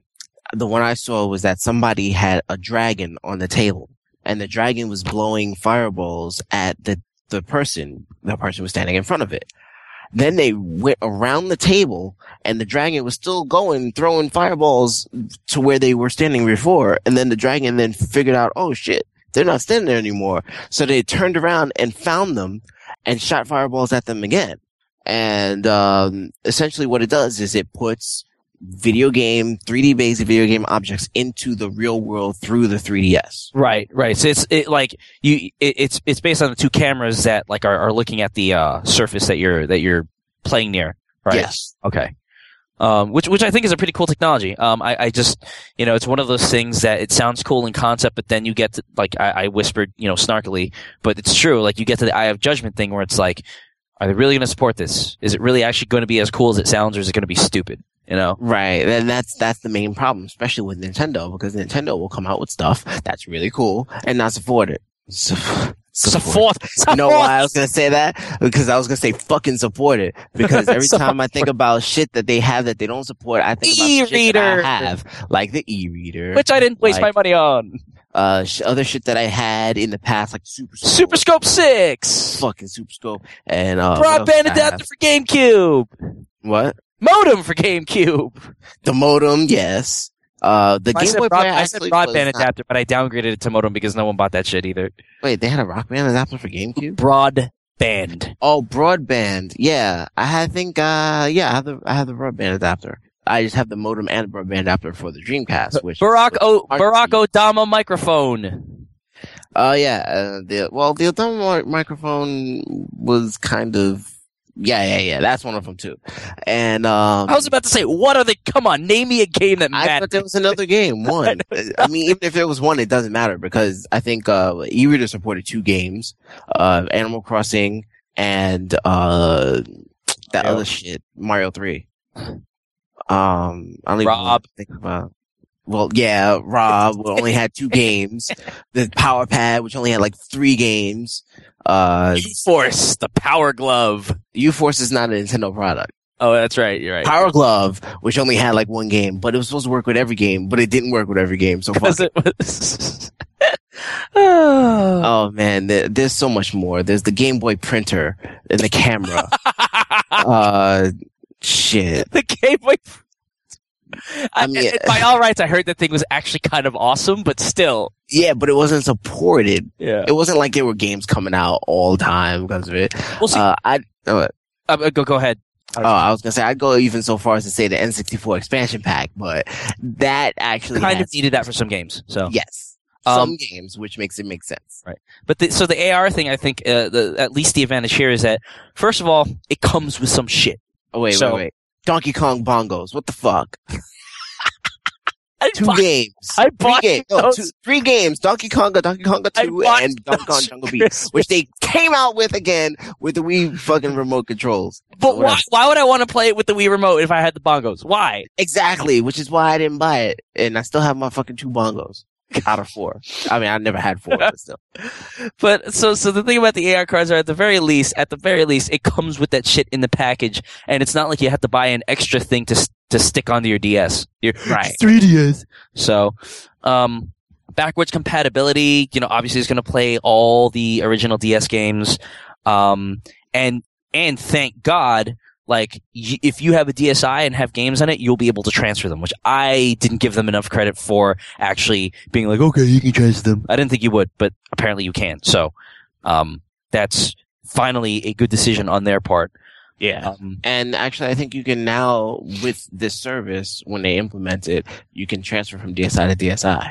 the one i saw was that somebody had a dragon on the table and the dragon was blowing fireballs at the the person. The person was standing in front of it. Then they went around the table and the dragon was still going throwing fireballs to where they were standing before and then the dragon then figured out oh shit they're not standing there anymore. So they turned around and found them and shot fireballs at them again and um, essentially, what it does is it puts video game, 3D based video game objects into the real world through the 3DS. Right, right. So it's it like you. It, it's it's based on the two cameras that like are, are looking at the uh, surface that you're that you're playing near. Right. Yes. Okay. Um, which which I think is a pretty cool technology. Um, I, I just you know it's one of those things that it sounds cool in concept, but then you get to like I, I whispered you know snarkily, but it's true. Like you get to the eye of judgment thing where it's like, are they really going to support this? Is it really actually going to be as cool as it sounds, or is it going to be stupid? You know? Right, and that's that's the main problem, especially with Nintendo, because Nintendo will come out with stuff that's really cool and not support it. So, Support. You know why I was gonna say that? Because I was gonna say fucking support it. Because every time I think about shit that they have that they don't support, I think about the shit that E-reader. I have, like the e-reader, Which I didn't waste Like- my money on. Uh, sh- other shit that I had in the past, like Super Scope, Super Scope Six. fucking Super Scope, and uh, Broadband adapter for GameCube. What? Modem for GameCube. The modem, yes. Uh, the I Game Boy broad- Player I said broadband not- adapter, but I downgraded it to modem because no one bought that shit either. Wait, they had a Rock Band adapter for GameCube? Broadband. Oh, broadband. Yeah, I had- think. Uh, yeah, I have the I have the broadband adapter. I just have the modem and broadband adapter for the Dreamcast. Which Barack O. Barack. Obama microphone. Oh yeah, uh, the well the Obama microphone was kind of yeah yeah yeah that's one of them too, and um I was about to say, what are they? Come on, name me a game that I matters. thought there was another game. One. I mean, even if there was one, it doesn't matter because I think uh, e-reader supported two games: uh, Animal Crossing and uh, that Mario. other shit, Mario Three. Um, I don't even Rob. think about. Well, yeah, Rob we only had two games. The Power Pad, which only had like three games. Uh, Force, the Power Glove. U-Force is not a Nintendo product. Oh, that's right. You're right. Power Glove, which only had like one game, but it was supposed to work with every game, but it didn't work with every game. So fuck it. it was. oh. Oh man, there's so much more. There's the Game Boy printer and the camera. uh, shit. the Game Boy. I mean- by all rights, I heard that thing was actually kind of awesome, but still, Yeah, but it wasn't supported. yeah. It wasn't like there were games coming out all the time because of it. We'll see. Uh, I uh, Uh, go go ahead. oh, I was gonna say I'd go even so far as to say the N64 expansion pack, but that actually Kind of has- needed that for some games. So, yes, Um, some games, which makes it make sense. Right? But the, so the AR thing, I think, uh, the, at least the advantage here is that first of all, it comes with some shit. Oh wait, So- wait, wait. Donkey Kong bongos. What the fuck? Two buy- games. I Three bought games. No, two, three games. Donkey Konga, Donkey Konga 2, and Donkey Kong Jungle Beat, which they came out with again with the Wii fucking remote controls. But why? Why would I want to play it with the Wii remote if I had the bongos? Why? Exactly, which is why I didn't buy it, and I still have my fucking two bongos out of four. I mean, I never had four, but still. But so so the thing about the AR cards are at the very least, at the very least, it comes with that shit in the package, and it's not like you have to buy an extra thing to to stick onto your DS. Your Right. 3DS. So, um, backwards compatibility, you know, obviously is going to play all the original DS games, um, and and thank God. Like, y- if you have a DSi and have games on it, you'll be able to transfer them, which I didn't give them enough credit for actually being like, okay, you can transfer them. I didn't think you would, but apparently you can. So, um, that's finally a good decision on their part. Yeah. Um, And actually, I think you can now, with this service, when they implement it, you can transfer from DSi to DSi.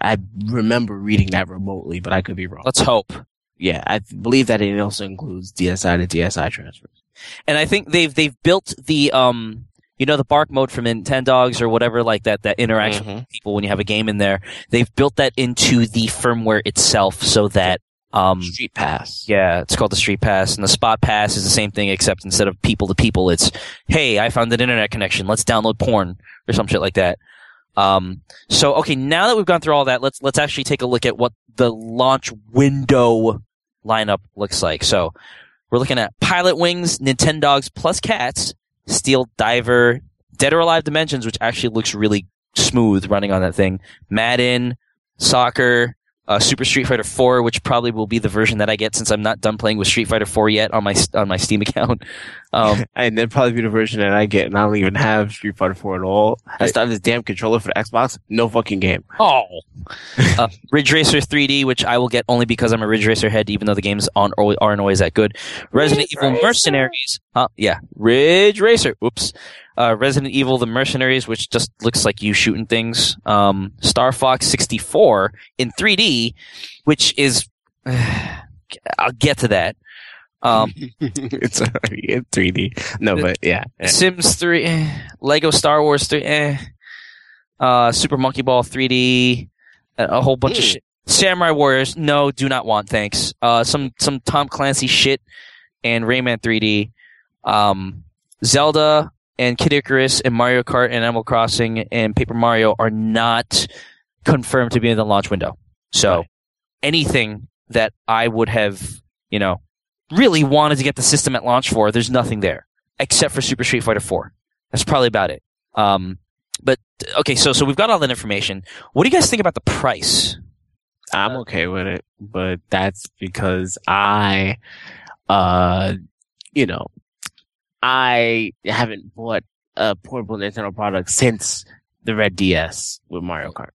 I remember reading that remotely, but I could be wrong. let's hope. Yeah, I believe that it also includes DSi to DSI transfers. And I think they've they've built the um, you know, the bark mode from Nintendogs or whatever like that that interaction Mhm. with people when you have a game in there. They've built that into the firmware itself so that um, Street Pass. Yeah, it's called the Street Pass, and the Spot Pass is the same thing, except instead of people to people, it's hey, I found an internet connection. Let's download porn or some shit like that. Um, so okay, now that we've gone through all that, let's let's actually take a look at what the launch window lineup looks like. So we're looking at Pilot Wings, Nintendogs plus Cats, Steel Diver, Dead or Alive Dimensions, which actually looks really smooth running on that thing. Madden, Soccer, uh, Super Street Fighter 4, which probably will be the version that I get since I'm not done playing with Street Fighter 4 yet on my on my Steam account. Um, and that'd probably be the version that I get, and I don't even have Street Fighter 4 at all. I started this damn controller for the Xbox, no fucking game. oh, uh, Ridge Racer 3D, which I will get only because I'm a Ridge Racer head, even though the games aren't, always- aren't always that good. Resident Ridge Evil Racer. Mercenaries, huh? Yeah, Ridge Racer. Oops. Uh, Resident Evil The Mercenaries, which just looks like you shooting things. Um, Star Fox 64 in 3D, which is, I'll get to that. Um, it's already in 3D. No, but yeah. Sims 3, eh. Lego Star Wars 3, eh. Uh, Super Monkey Ball 3D, a whole bunch of Mm. shit. Samurai Warriors, no, do not want, thanks. Uh, some, some Tom Clancy shit and Rayman 3D. Um, Zelda and Kid Icarus and Mario Kart and Animal Crossing and Paper Mario are not confirmed to be in the launch window. So Right. anything that I would have, you know, really wanted to get the system at launch for, there's nothing there except for Super Street Fighter 4. That's probably about it. Um, but okay, so so we've got all that information. What do you guys think about the price? I'm okay with it, but that's because I, uh, you know, I haven't bought a portable Nintendo product since the Red DS with Mario Kart.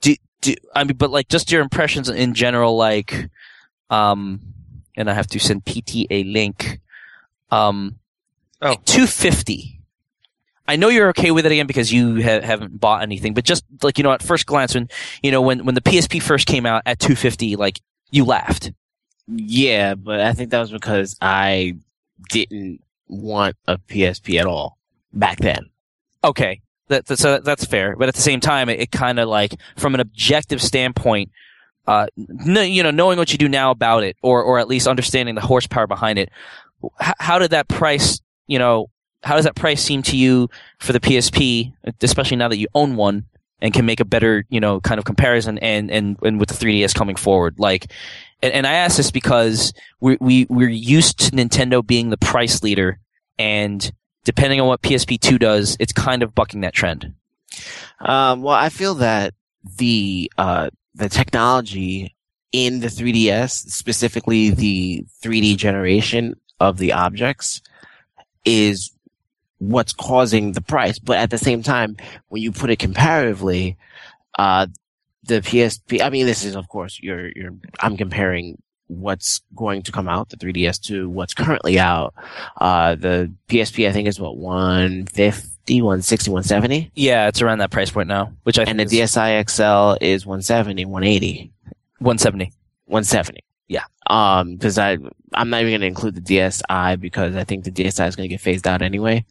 Do, do I mean, but like just your impressions in general, like, um, and I have to send PT a link. Um, Oh. two fifty. I know you're okay with it again because you ha- haven't bought anything, but just like you know, at first glance, when you know when when the PSP first came out at two fifty, like you laughed. Yeah, but I think that was because I didn't want a PSP at all back then. Okay, that, that's uh, that's fair, but at the same time, it, it kind of like from an objective standpoint, uh, you know, knowing what you do now about it, or or at least understanding the horsepower behind it, how did that price, you know, how does that price seem to you for the PSP, especially now that you own one and can make a better, you know, kind of comparison, and and and with the 3DS coming forward, like. And, and I ask this because we, we, we're used to Nintendo being the price leader and depending on what PSP2 does, it's kind of bucking that trend. Um, well, I feel that the uh, the technology in the 3DS, specifically the 3D generation of the objects, is what's causing the price. But at the same time, when you put it comparatively, uh, the PSP. I mean, this is of course you're you're. I'm comparing what's going to come out, the 3DS, to what's currently out. Uh, the PSP, I think, is what 150, 160, 170 Yeah, it's around that price point now, which I and the is DSi XL is 170, 180, 170. 170. Yeah. Um, because I I'm not even going to include the DSi because I think the DSi is going to get phased out anyway.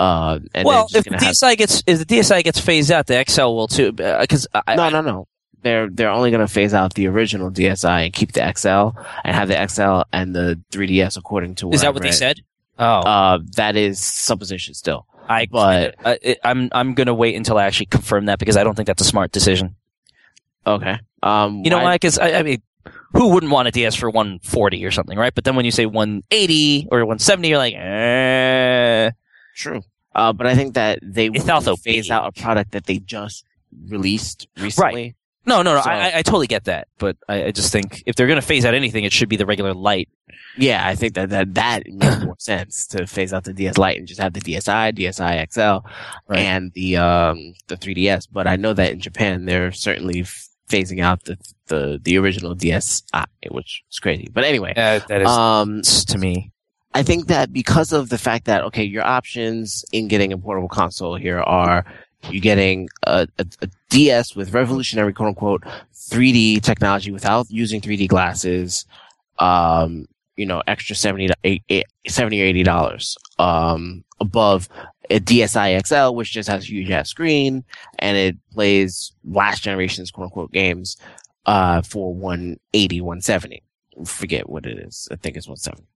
Uh, and well, if the gonna have- DSi gets if the DSi gets phased out, the XL will too. Because I, no, no, no. They're they're only going to phase out the original DSi and keep the XL and have the XL and the 3DS according to what is that I've what they said? Oh, Uh, that is supposition still. I but- uh, it, I'm I'm gonna wait until I actually confirm that because I don't think that's a smart decision. Okay. Um, You know why- why? Because I, I mean, who wouldn't want a DS for 140 or something, right? But then when you say 180 or 170, you're like, eh. True. Uh, but I think that they It's would also phase big. out a product that they just released recently. Right. No, no, no. So- I, I- I totally get that, but I, I just think if they're going to phase out anything, it should be the regular light. Yeah, I think that that, that makes more sense to phase out the DS Lite and just have the DSi, DSi XL, Right. and the um the 3DS. But I know that in Japan they're certainly phasing out the the the original DSi, which is crazy. But anyway, Uh, that is um, to me. I think that because of the fact that okay, your options in getting a portable console here are you're getting a, a, a DS with revolutionary quote unquote 3D technology without using 3D glasses, um, you know, extra 70, to eight- eight- 70 or 80 dollars, um, above a DSi XL, which just has a huge ass screen and it plays last generation's quote unquote games, uh, for 180, 170. Forget what it is. I think it's 170.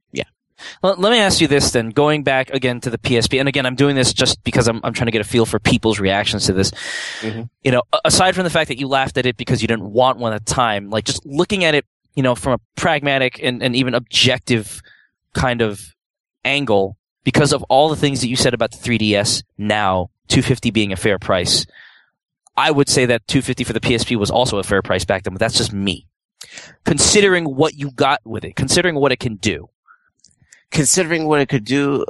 Let, let me ask you this then. Going back again to the PSP, and again, I'm doing this just because I'm, I'm trying to get a feel for people's reactions to this. Mhm. You know, aside from the fact that you laughed at it because you didn't want one at the time, like just looking at it, you know, from a pragmatic and, and even objective kind of angle, because of all the things that you said about the 3DS now, 250 being a fair price, I would say that 250 for the PSP was also a fair price back then, but that's just me. Considering what you got with it, considering what it can do. Considering what it could do,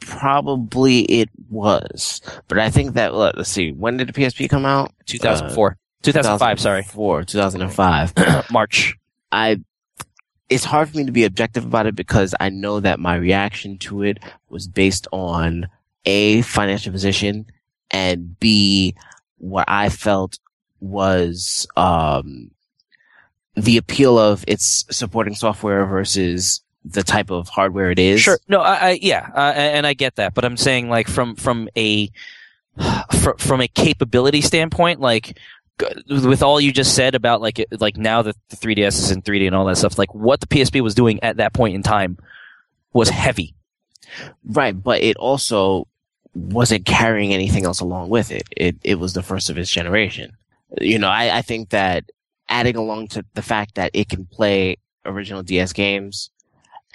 probably it was. But I think that let, us see, when did the PSP come out? 2004. 2005, sorry. Four, 2005. March. I it's hard for me to be objective about it because I know that my reaction to it was based on a financial position and b what I felt was um the appeal of its supporting software versus the type of hardware it is. Sure. No, I, I yeah, uh, and I get that, but I'm saying like from from a from, from a capability standpoint, like with all you just said about like it, like now that the 3ds is in 3D and all that stuff, like what the PSP was doing at that point in time was heavy. Right, but it also wasn't carrying anything else along with it. It it was the first of its generation. You know, I, I think that adding along to the fact that it can play original DS games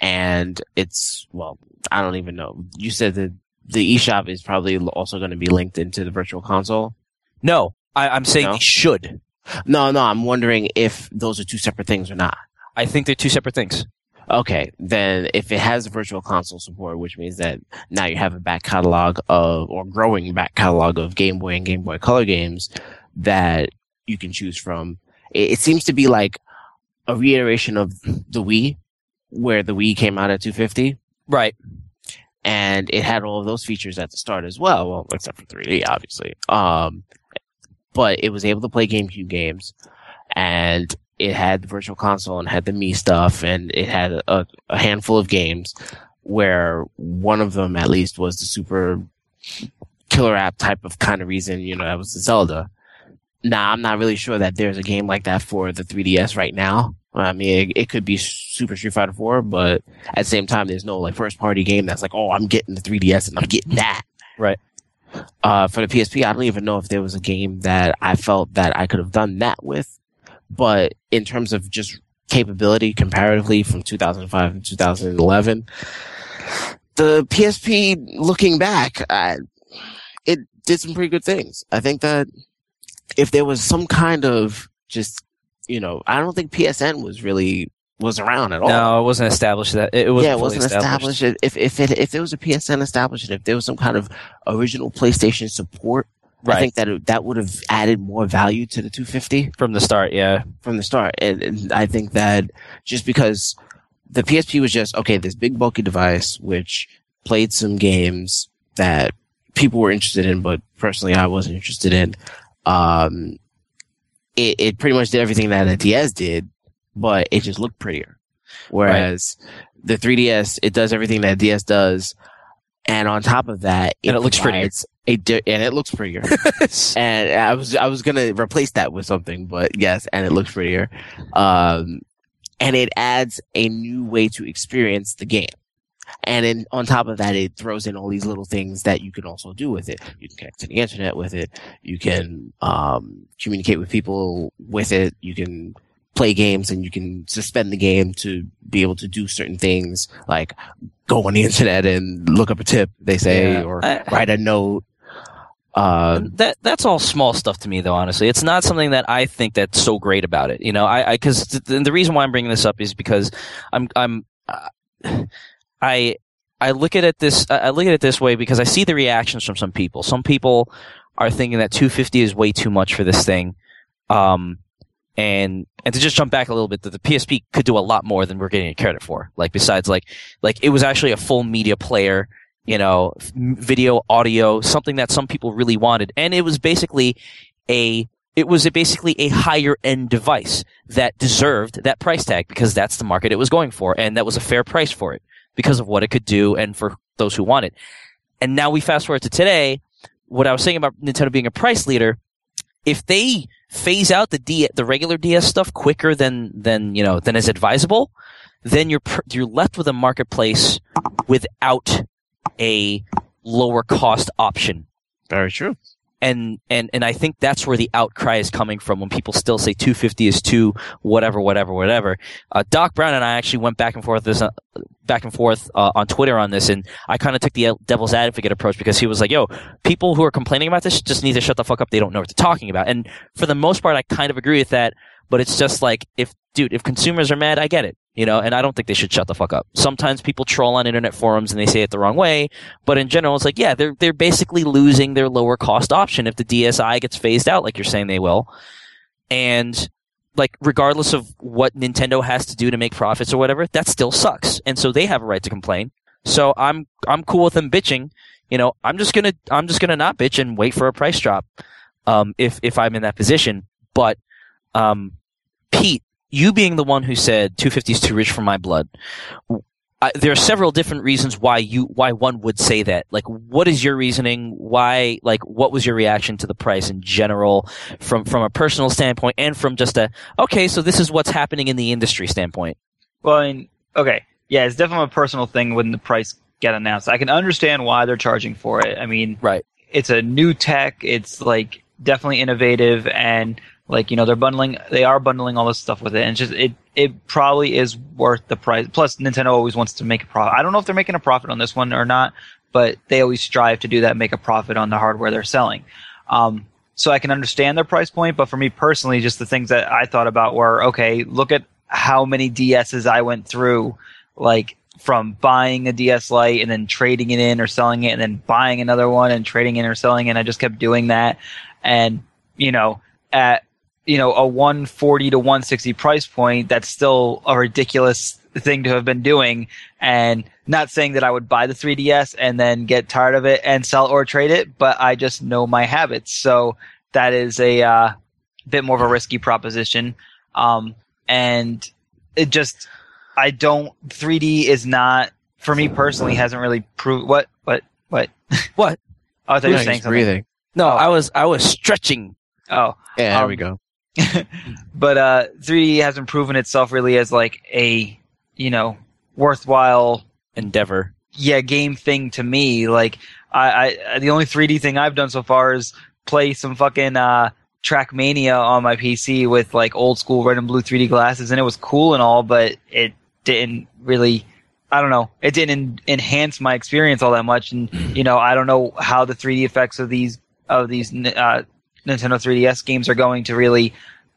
and it's well, I don't even know. You said that the eShop is probably also going to be linked into the virtual console. No, I, am saying No? should. No, no, I'm wondering if those are two separate things or not. I think they're two separate things. Okay, then if it has virtual console support, which means that now you have a back catalog of, or growing back catalog of Game Boy and Game Boy Color games that you can choose from. It, it seems to be like a reiteration of the Wii, where the Wii came out at 250 Right. and it had all of those features at the start as well. Well, except for 3D, obviously. Um, but it was able to play GameCube games, and it had the Virtual Console and had the Mii stuff, and it had a, a handful of games. Where one of them, at least, was the super killer app type of kind of reason. You know, that was the Zelda. Now, I'm not really sure that there's a game like that for the 3DS right now. I mean, it, it could be Super Street Fighter 4, but at the same time, there's no like first party game that's like, oh, I'm getting the 3DS and I'm getting that. Right. Uh, for the PSP, I don't even know if there was a game that I felt that I could have done that with. But in terms of just capability comparatively from 2005 and 2011, the PSP, looking back, I, it did some pretty good things. I think that if there was some kind of just, you know, I don't think PSN was really was around at all. No, it wasn't established that it, was yeah, it wasn't established. If if it if there was a PSN established, if there was some kind of original PlayStation support, I think that it, that would have added more value to the 250 from the start. Yeah. from the start. And, and I think that just because the PSP was just okay, this big bulky device which played some games that people were interested in, but personally I wasn't interested in. Um, it, it pretty much did everything that a DS did, but it just looked prettier. Whereas the 3DS, it does everything that DS does, and on top of that, And it looks prettier. A di- and it looks prettier. and I was I was gonna replace that with something, but yes, and it looks prettier. Um, and it adds a new way to experience the game. And then on top of that, it throws in all these little things that you can also do with it. You can connect to the internet with it. You can um, communicate with people with it. You can play games and you can suspend the game to be able to do certain things like go on the internet and look up a tip, they say, Yeah. or I- write a note. Um, that that's all small stuff to me, though. Honestly, it's not something that I think that's so great about it. You know, I because the, the reason why I'm bringing this up is because I'm I'm uh, I I look at it this I look at it this way because I see the reactions from some people. Some people are thinking that 250 is way too much for this thing. Um, and and to just jump back a little bit, that the PSP could do a lot more than we're getting it credit for. Like besides, like like it was actually a full media player, you know, video, audio, something that some people really wanted, and it was basically a it was a basically a higher end device that deserved that price tag because that's the market it was going for, and that was a fair price for it because of what it could do and for those who want it. And now we fast forward to today. What I was saying about Nintendo being a price leader, if they phase out the D, the regular DS stuff quicker than than you know than is advisable, then you're you're left with a marketplace without a lower cost option. very true. And and and I think that's where the outcry is coming from when people still say 250 is too whatever whatever whatever. Uh, Doc Brown and I actually went back and forth this uh, back and forth uh, on Twitter on this, and I kind of took the devil's advocate approach because he was like, "Yo, people who are complaining about this just need to shut the fuck up. They don't know what they're talking about." And for the most part, I kind of agree with that. But it's just like, if dude, if consumers are mad, I get it, you know, and I don't think they should shut the fuck up. Sometimes people troll on internet forums and they say it the wrong way, but in general, it's like, yeah, they're they're basically losing their lower cost option if the DSi gets phased out, like you're saying they will, and like regardless of what Nintendo has to do to make profits or whatever, that still sucks, and so they have a right to complain. So I'm I'm cool with them bitching. You know, I'm just gonna I'm just gonna not bitch and wait for a price drop, um, if if I'm in that position. But um, Pete, you being the one who said 250 is too rich for my blood, I, there are several different reasons why you why one would say that. Like, what is your reasoning? Why? Like, what was your reaction to the price in general, from from a personal standpoint, and from just a okay, so this is what's happening in the industry standpoint. Well, I mean, okay, yeah, it's definitely a personal thing when the price get announced. I can understand why they're charging for it. I mean, Right. it's a new tech. It's like definitely innovative and like you know they're bundling they are bundling all this stuff with it and just it it probably is worth the price plus nintendo always wants to make a profit i don't know if they're making a profit on this one or not but they always strive to do that make a profit on the hardware they're selling um, so i can understand their price point but for me personally just the things that i thought about were okay look at how many ds's i went through like from buying a DS Lite and then trading it in or selling it and then buying another one and trading in or selling it. I just kept doing that. And, you know, at, you know, a 140 to 160 price point, that's still a ridiculous thing to have been doing. And not saying that I would buy the 3DS and then get tired of it and sell or trade it, but I just know my habits. So that is a, uh, bit more of a risky proposition. Um, and it just, I don't. 3D is not for me personally. Hasn't really proved what what what What? Oh, I thought you were saying something. breathing. No, Oh. I was I was stretching. Oh, Yeah, there Um, we go. but uh, 3D hasn't proven itself really as like a you know worthwhile Endeavor. yeah game thing to me. Like I, I the only 3D thing I've done so far is play some fucking uh, Trackmania on my PC with like old school red and blue 3D glasses, and it was cool and all, but it didn't really. I don't know. It didn't en- enhance my experience all that much, and you know, I don't know how the 3D effects of these of these uh, Nintendo 3DS games are going to really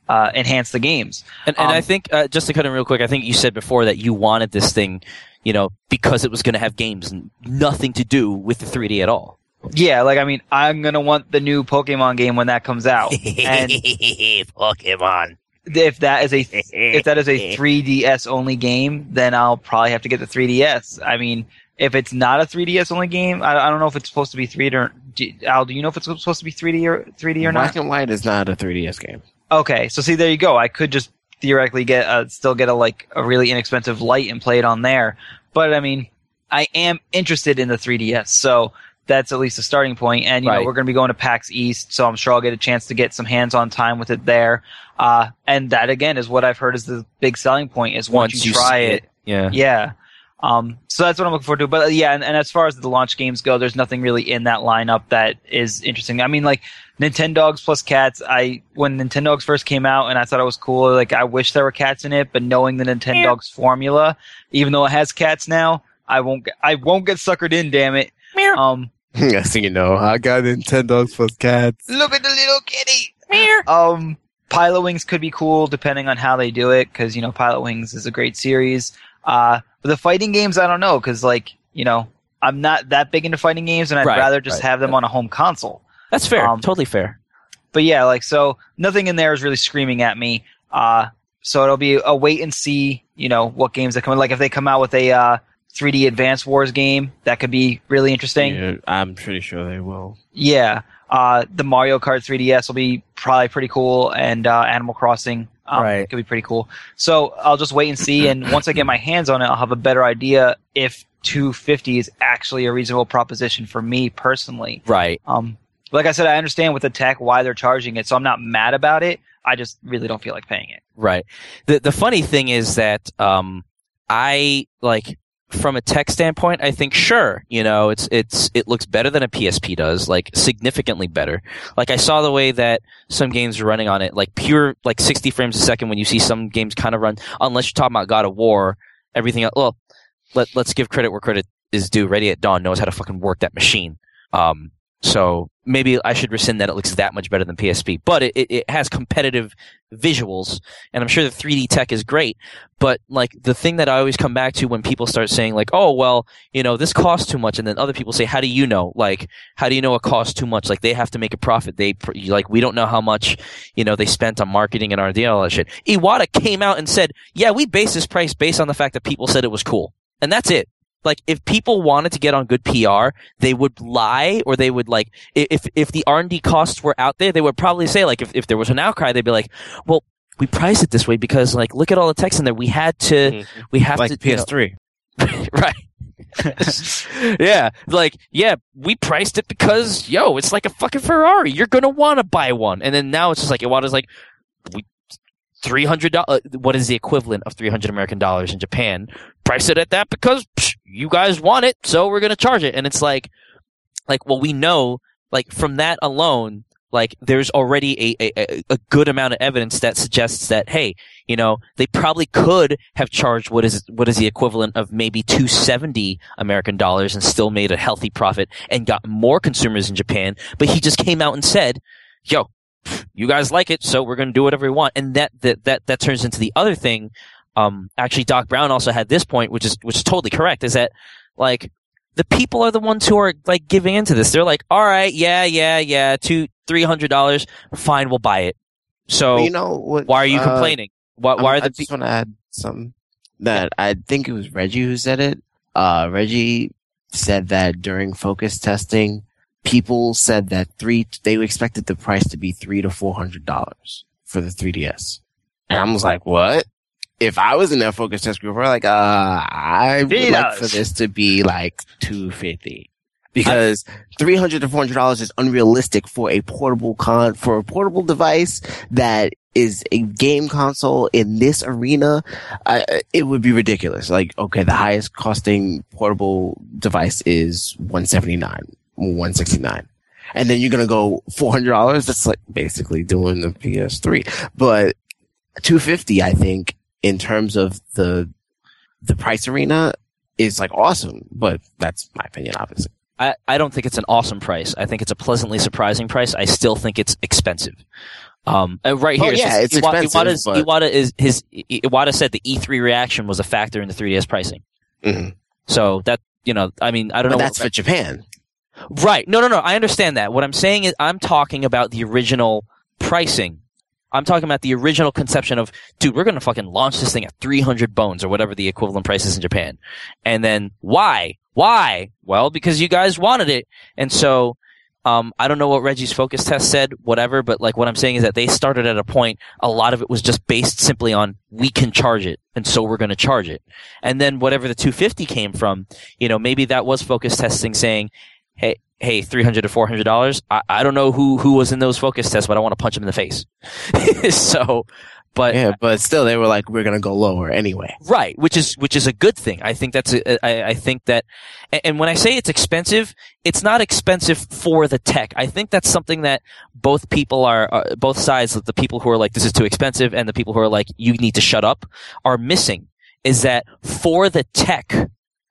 uh, enhance the games. And, and Um, I think uh, just to cut in real quick, I think you said before that you wanted this thing, you know, because it was going to have games and nothing to do with the 3D at all. Yeah, like I mean, I'm gonna want the new Pokemon game when that comes out, and Pokemon. if that is a if that is a 3DS only game, then I'll probably have to get the 3DS. I mean, if it's not a 3DS only game, I, I don't know if it's supposed to be 3D or do, Al. Do you know if it's supposed to be 3D or 3D or Black not? and White is not a 3DS game. Okay, so see, there you go. I could just theoretically get uh, still get a like a really inexpensive light and play it on there. But I mean, I am interested in the 3DS, so that's at least a starting point. And you know, we're going to be going to PAX East, so I'm sure I'll get a chance to get some hands-on time with it there. Uh, and that again is what I've heard is the big selling point is once, you, try see it, Yeah. yeah. Um, so that's what I'm looking forward to. But uh, yeah, and, and as far as the launch games go, there's nothing really in that lineup that is interesting. I mean, like Nintendogs plus cats. I when Nintendogs first came out, and I thought it was cool. Like I wish there were cats in it, but knowing the Nintendogs formula, even though it has cats now, I won't. Get, I won't get suckered in. Damn it. Um, Yes, you know, I got Nintendogs plus cats. look at the little kitty. Um, Pilot Wings could be cool depending on how they do it, because you know Pilot Wings is a great series. Uh, but the fighting games, I don't know, because like you know, I'm not that big into fighting games, and I'd Right, rather just right. have them on a home console. That's fair. Um, totally fair. But yeah, like so, nothing in there is really screaming at me. Uh, so it'll be a wait and see, you know, what games that come in. Like if they come out with a uh, 3D Advance Wars game, that could be really interesting. Yeah, I'm pretty sure they will. Yeah. Uh, the Mario Kart 3DS will be probably pretty cool, and uh, Animal Crossing um, Right. could be pretty cool. So I'll just wait and see, and once I get my hands on it, I'll have a better idea if 250 is actually a reasonable proposition for me personally. Right. Um, like I said, I understand with the tech why they're charging it, so I'm not mad about it. I just really don't feel like paying it. Right. The the funny thing is that um I like from a tech standpoint, I think sure, you know, it's it's it looks better than a PSP does, like significantly better. Like I saw the way that some games are running on it, like pure like 60 frames a second when you see some games kind of run unless you're talking about God of War, everything else, well, let let's give credit where credit is due. Ready at Dawn knows how to fucking work that machine. Um so maybe I should rescind that it looks that much better than PSP, but it, it, it has competitive visuals, and I'm sure the 3D tech is great. But like the thing that I always come back to when people start saying like, "Oh, well, you know, this costs too much," and then other people say, "How do you know? Like, how do you know it costs too much? Like, they have to make a profit. They like we don't know how much you know they spent on marketing and R&D and all that shit." Iwata came out and said, "Yeah, we base this price based on the fact that people said it was cool, and that's it." Like if people wanted to get on good PR, they would lie or they would like if if the R and D costs were out there, they would probably say like if, if there was an outcry, they'd be like, well, we priced it this way because like look at all the text in there. We had to mm-hmm. we have Like to you know- PS3. right. yeah, like yeah, we priced it because yo, it's like a fucking Ferrari. You're gonna want to buy one, and then now it's just like Iwata's like, we three hundred dollars. Uh, what is the equivalent of three hundred American dollars in Japan? Price it at that because psh, you guys want it, so we're gonna charge it. And it's like, like well, we know like from that alone, like there's already a, a, a good amount of evidence that suggests that hey you know they probably could have charged what is what is the equivalent of maybe 270 american dollars and still made a healthy profit and got more consumers in japan but he just came out and said yo you guys like it so we're going to do whatever we want and that that that, that turns into the other thing um actually doc brown also had this point which is which is totally correct is that like the people are the ones who are like giving into this. They're like, all right, yeah, yeah, yeah, two, three hundred dollars, fine, we'll buy it. So Well, you know what? why are you uh, complaining? Why, why I'm- are the I just want to add something that I think it was Reggie who said it. Uh, Reggie said that during focus testing, people said that three they expected the price to be three to four hundred dollars for the 3ds, and I was like, what? If I was in that focus test group, we're like, uh, I would like for this to be like two fifty. Because three hundred to four hundred dollars is unrealistic for a portable con for a portable device that is a game console in this arena, I, it would be ridiculous. Like, okay, the highest costing portable device is 179, 169. And then you're going to go $400. That's like basically doing the PS3. But 250, I think, in terms of the, the price arena is like awesome. But that's my opinion, obviously. I, I don't think it's an awesome price. I think it's a pleasantly surprising price. I still think it's expensive. Um, uh, right Oh, here, it yeah, it's Iwa- expensive, but- Iwata is his Iwata said the E3 reaction was a factor in the 3DS pricing. Mhm. So that you know, I mean, I don't But know. that's what- for Japan. Right. No, no, no. I understand that. What I'm saying is I'm talking about the original pricing. I'm talking about the original conception of, dude, we're going to fucking launch this thing at 300 bones or whatever the equivalent price is in Japan. And then why? Why? Well, because you guys wanted it. And so, um, I don't know what Reggie's focus test said, whatever, but like what I'm saying is that they started at a point, a lot of it was just based simply on, we can charge it. And so we're going to charge it. And then whatever the 250 came from, you know, maybe that was focus testing saying, hey, hey, three hundred to four hundred dollars. I, I don't know who who was in those focus tests, but I want to punch him in the face. so, but Yeah, but still, they were like, we're going to go lower anyway. right, which is which is a good thing. I think that's a, I, I think that, and- and when I say it's expensive, it's not expensive for the tech. I think that's something that both people are, uh, both sides, of the people who are like this is too expensive, and the people who are like you need to shut up, are missing. Is that for the tech?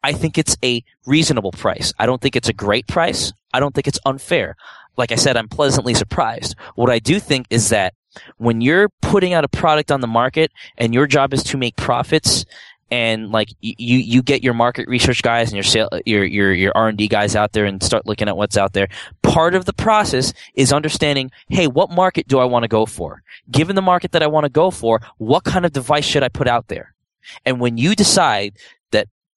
I think it's a reasonable price. I don't think it's a great price. I don't think it's unfair. Like I said, I'm pleasantly surprised. What I do think is that when you're putting out a product on the market and your job is to make profits and like you you get your market research guys and your sale your your your R&D guys out there and start looking at what's out there part of the process is understanding hey what market do I want to go for given the market that I want to go for what kind of device should I put out there and when you decide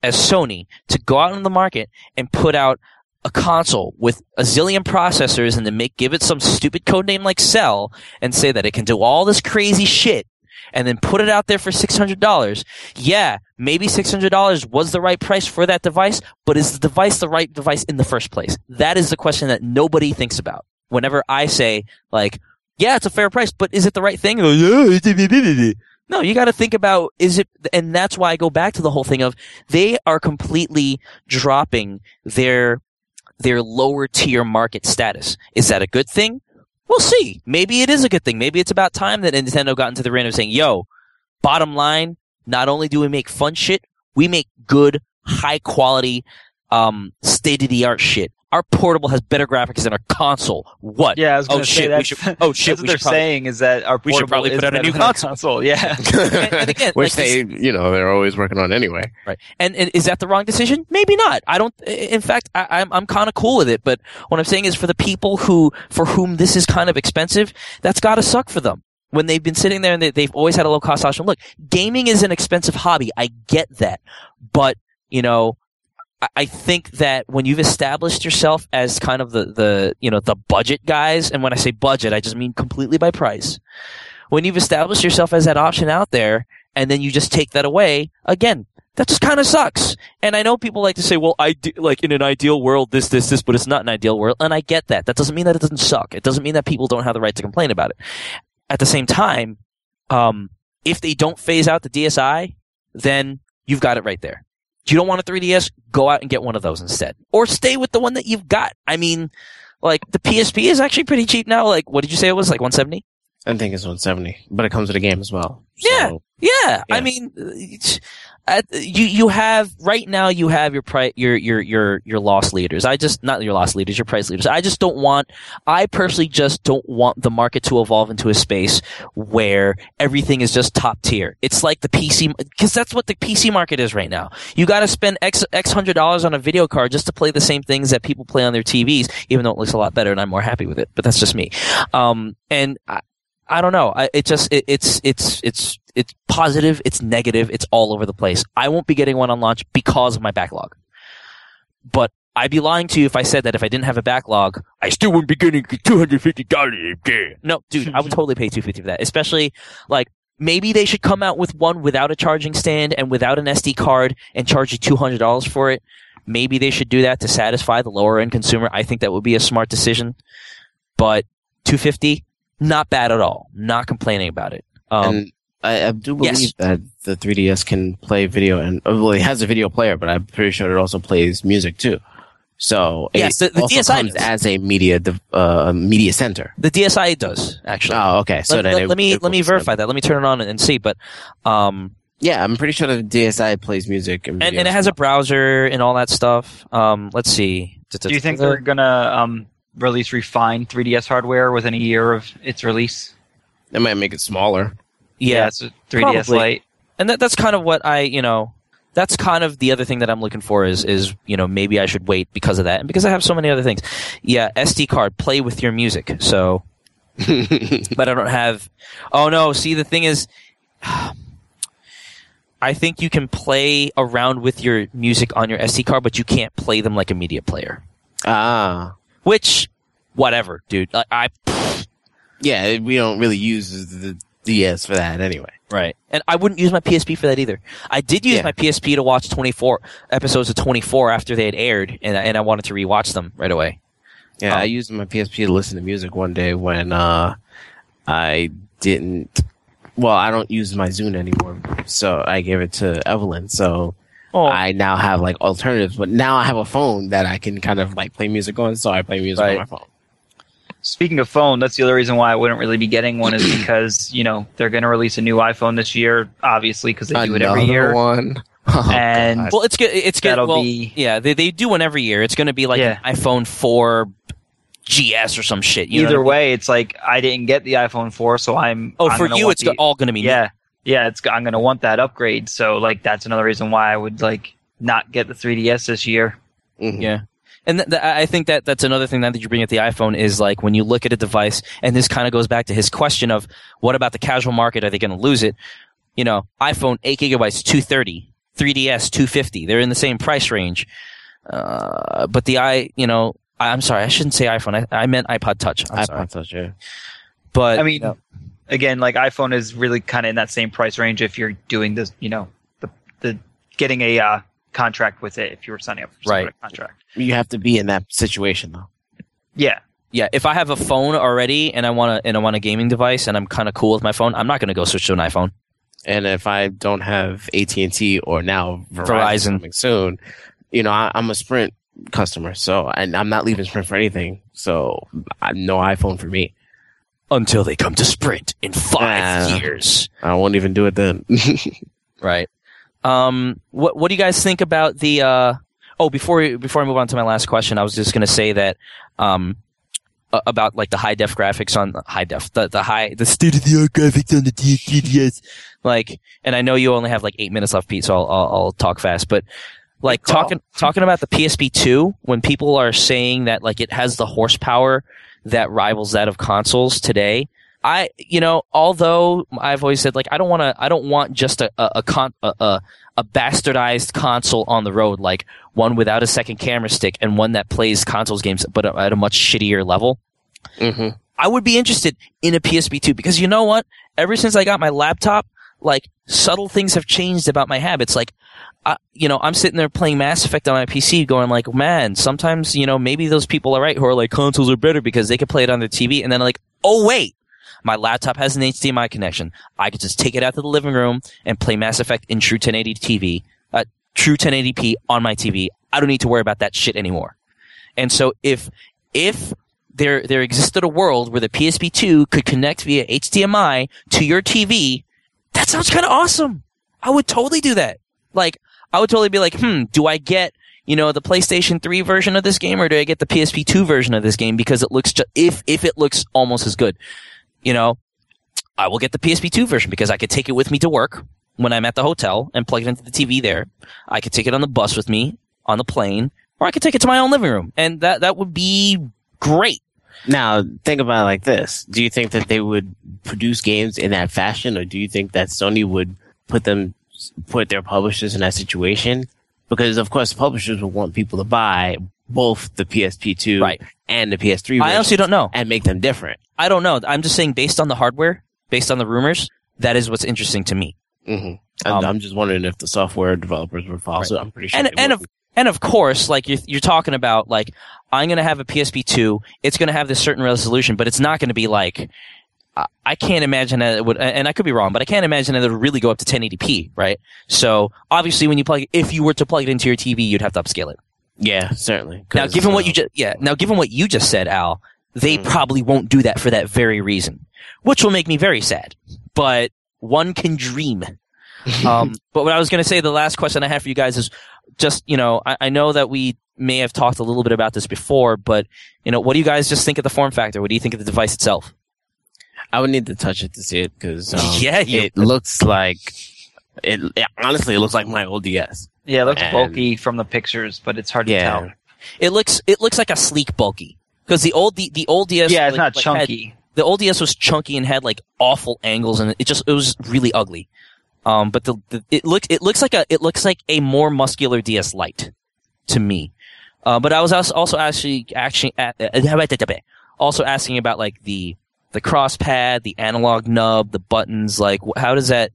as Sony to go out in the market and put out a console with a zillion processors and then make give it some stupid code name like Cell and say that it can do all this crazy shit and then put it out there for $600. Yeah, maybe $600 was the right price for that device, but is the device the right device in the first place? That is the question that nobody thinks about. Whenever I say like, yeah, it's a fair price, but is it the right thing? No, you got to think about is it, and that's why I go back to the whole thing of they are completely dropping their their lower tier market status. Is that a good thing? We'll see. Maybe it is a good thing. Maybe it's about time that Nintendo got into the ring of saying, "Yo, bottom line, not only do we make fun shit, we make good, high quality, um, state of the art shit. Our portable has better graphics than our console. What? Yeah, I was Oh gonna say shit, that's, should- oh shit, that's what they're probably- saying is that our we should probably put out a new than our console. Yeah, And- and again, Which like they, you know, they're always working on anyway. Right. And, and is that the wrong decision? Maybe not. I don't, in fact, I, I'm, I'm kind of cool with it, but what I'm saying is for the people who, for whom this is kind of expensive, that's gotta suck for them. When they've been sitting there and they, they've always had a low cost option. Look, gaming is an expensive hobby. I get that. But, you know, I- think that when you've established yourself as kind of the, the, you know, the budget guys, and when I say budget, I just mean completely by price. When you've established yourself as that option out there, and then you just take that away, again, that just kind of sucks. And I know people like to say, well, I do, like in an ideal world, this, this, this, but it's not an ideal world. And I get that. That doesn't mean that it doesn't suck. It doesn't mean that people don't have the right to complain about it. At the same time, um, if they don't phase out the DSi, then you've got it right there. You don't want a 3DS? Go out and get one of those instead. Or stay with the one that you've got. I mean, like the PSP is actually pretty cheap now. Like, what did you say it was? Like 170? I think it's 170, but it comes with a game as well. Yeah. So, Yeah, I mean, at, you you have right now you have your pri- your your your your loss leaders. I just not your loss leaders, your price leaders. I just don't want. I personally just don't want the market to evolve into a space where everything is just top tier. It's like the PC because that's what the PC market is right now. You got to spend x x hundred dollars on a video card just to play the same things that people play on their TVs, even though it looks a lot better and I'm more happy with it. But that's just me. Um, and I, I don't know. I, it just it, it's it's it's it's positive, it's negative, it's all over the place. I won't be getting one on launch because of my backlog. But I'd be lying to you if I said that if I didn't have a backlog, I still wouldn't be getting two hundred fifty dollars. No, dude, I would totally pay two fifty for that. Especially like maybe they should come out with one without a charging stand and without an SD card and charge you two hundred dollars for it. Maybe they should do that to satisfy the lower end consumer. I think that would be a smart decision. But two fifty, not bad at all. Not complaining about it. Um, and I, I do believe yes. that the 3DS can play video and uh, well, it has a video player, but I'm pretty sure it also plays music too. So Yes, it the- the also DSi comes does. as a media dev- uh, media center. the DSi does actually. Oh, okay. So let, then let- it- let me it let me verify that. Let me turn it on and, and see. But um, Yeah, I'm pretty sure the DSi plays music and, and, and it as has a browser and all that stuff. Um, let's see. Do you think they're gonna um, release refined 3DS hardware within a year of its release? They might make it smaller. Yeah, it's a 3DS probably. Lite. and that, that's kind of what I you know. That's kind of the other thing that I'm looking for is is you know maybe I should wait because of that and because I have so many other things. Yeah, SD card play with your music. So, but I don't have. Oh no! See, the thing is, I think you can play around with your music on your SD card, but you can't play them like a media player. ah, Which, whatever, dude. Like, I yeah. We don't really use the DS for that anyway. right, and I wouldn't use my PSP for that either. I did use Yeah. my PSP to watch 24 episodes of 24 after they had aired, and I- and I wanted to rewatch them right away. Yeah, Oh. I used my PSP to listen to music one day when uh, I didn't. Well, I don't use my Zune anymore, so I gave it to Evelyn. So Oh, I now have like alternatives, but now I have a phone that I can kind of like play music on. So I play music Right. on my phone. Speaking of phone, that's the other reason why I wouldn't really be getting one is because you know they're going to release a new iPhone this year, obviously because they do it every year. one. Oh, And- God. well, it's good. It's good. That'll Well, be- yeah, they they do one every year. It's going to be like Yeah. an iPhone 4 GS or some shit. You know Either what I mean? way, it's like I didn't get the iPhone 4, so I'm. Oh, I'm for you, it's the- all going to be new. Yeah, yeah. It's I'm going to want that upgrade. So like that's another reason why I would like not get the 3DS this year. Mhm. Yeah. And th- th- I think that that's another thing that you bring at the iPhone is like when you look at a device, and this kind of goes back to his question of what about the casual market? Are they going to lose it? You know, iPhone eight gigabytes, two thirty, 3DS two fifty. They're in the same price range. Uh, but the i, you know, I, I'm sorry, I shouldn't say iPhone. I, I meant iPod Touch. I'm sorry. iPod Touch, yeah. But I mean, yeah. Again, like iPhone is really kind of in that same price range if you're doing this, you know, the the getting a uh, contract with it if you were signing up for some Right. sort of contract. You have to be in that situation though. Yeah, yeah, if I have a phone already and I want to and I want a gaming device and I'm kind of cool with my phone, I'm not going to go switch to an iPhone. And if I don't have AT and T or now Verizon, Verizon. coming soon, you know, I, I'm a Sprint customer, so and I'm not leaving Sprint for anything. So I, no iPhone for me. Until they come to Sprint in five Ah. years. I won't even do it then. Right. Um, what what do you guys think about the? Uh, oh, before we, before I move on to my last question, I was just going to say that um, about like the high def graphics on high def, the the high the state of the art graphics on the DDS. Like, and I know you only have like eight minutes left, Pete, so I'll I'll, I'll talk fast, but. Like talking talking about the PSP two, when people are saying that like it has the horsepower that rivals that of consoles today, I, you know, although I've always said like I don't want to, I don't want just a a con, a a a bastardized console on the road, like one without a second camera stick and one that plays consoles games, but at a much shittier level. hmm I would be interested in a PSP two because you know what? Ever since I got my laptop, like subtle things have changed about my habits. Like, you know, I'm sitting there playing Mass Effect on my PC, going like, man, sometimes you know maybe those people are right who are like consoles are better because they can play it on their TV, and then like, oh wait, my laptop has an HDMI connection. I could just take it out to the living room and play Mass Effect in true 1080 TV, uh, true 1080p on my TV. I don't need to worry about that shit anymore. And so if if there there existed a world where the PSP 2 could connect via HDMI to your TV, that sounds kind of awesome. I would totally do that. Like I would totally be like, "Hmm, do I get you know, the PlayStation 3 version of this game or do I get the PSP 2 version of this game because it looks just, if, if it looks almost as good, you know, I will get the PSP 2 version because I could take it with me to work when I'm at the hotel and plug it into the TV there. I could take it on the bus with me on the plane or I could take it to my own living room and that, that would be great. Now, think about it like this. Do you think that they would produce games in that fashion or do you think that Sony would put them, put their publishers in that situation? Because of course, publishers would want people to buy both the PSP 2 Right. and the PS3 I honestly versions don't know. and make them different. I don't know. I'm just saying based on the hardware, based on the rumors, that is what's interesting to me. hmm Um, I'm, just wondering if the software developers would follow. So I'm pretty sure. and and of and of course, like you're you're talking about, like I'm gonna have a PSP two. It's gonna have this certain resolution, but it's not gonna be like. I- can't imagine that it would, and I could be wrong, but I can't imagine that it would really go up to 1080p, right? So obviously, when you plug, if you were to plug it into your TV, you'd have to upscale it. yeah, certainly. Now, given what uh, you just, yeah, now given what you just said, Al, they Mm. probably won't do that for that very reason, which will make me very sad. But one can dream. um, but what I was going to say, the last question I have for you guys is just, you know, I, I know that we may have talked a little bit about this before, but, you know, what do you guys just think of the form factor? What do you think of the device itself? I would need to touch it to see it because um, Yeah, you- it looks like it, it. Honestly, it looks like my old DS. Yeah, it looks And- bulky from the pictures, but it's hard to Yeah. tell. It looks, it looks like a sleek bulky. Because the old, the, the old DS, Yeah, it's like- not like, had- chunky. the old DS was chunky and had like awful angles and it just it was really ugly. Um, but the, the it looks it looks like a it looks like a more muscular DS Lite to me. Uh, but I was als- also actually actually also asking about like the the cross pad, the analog nub, the buttons. Like how does that?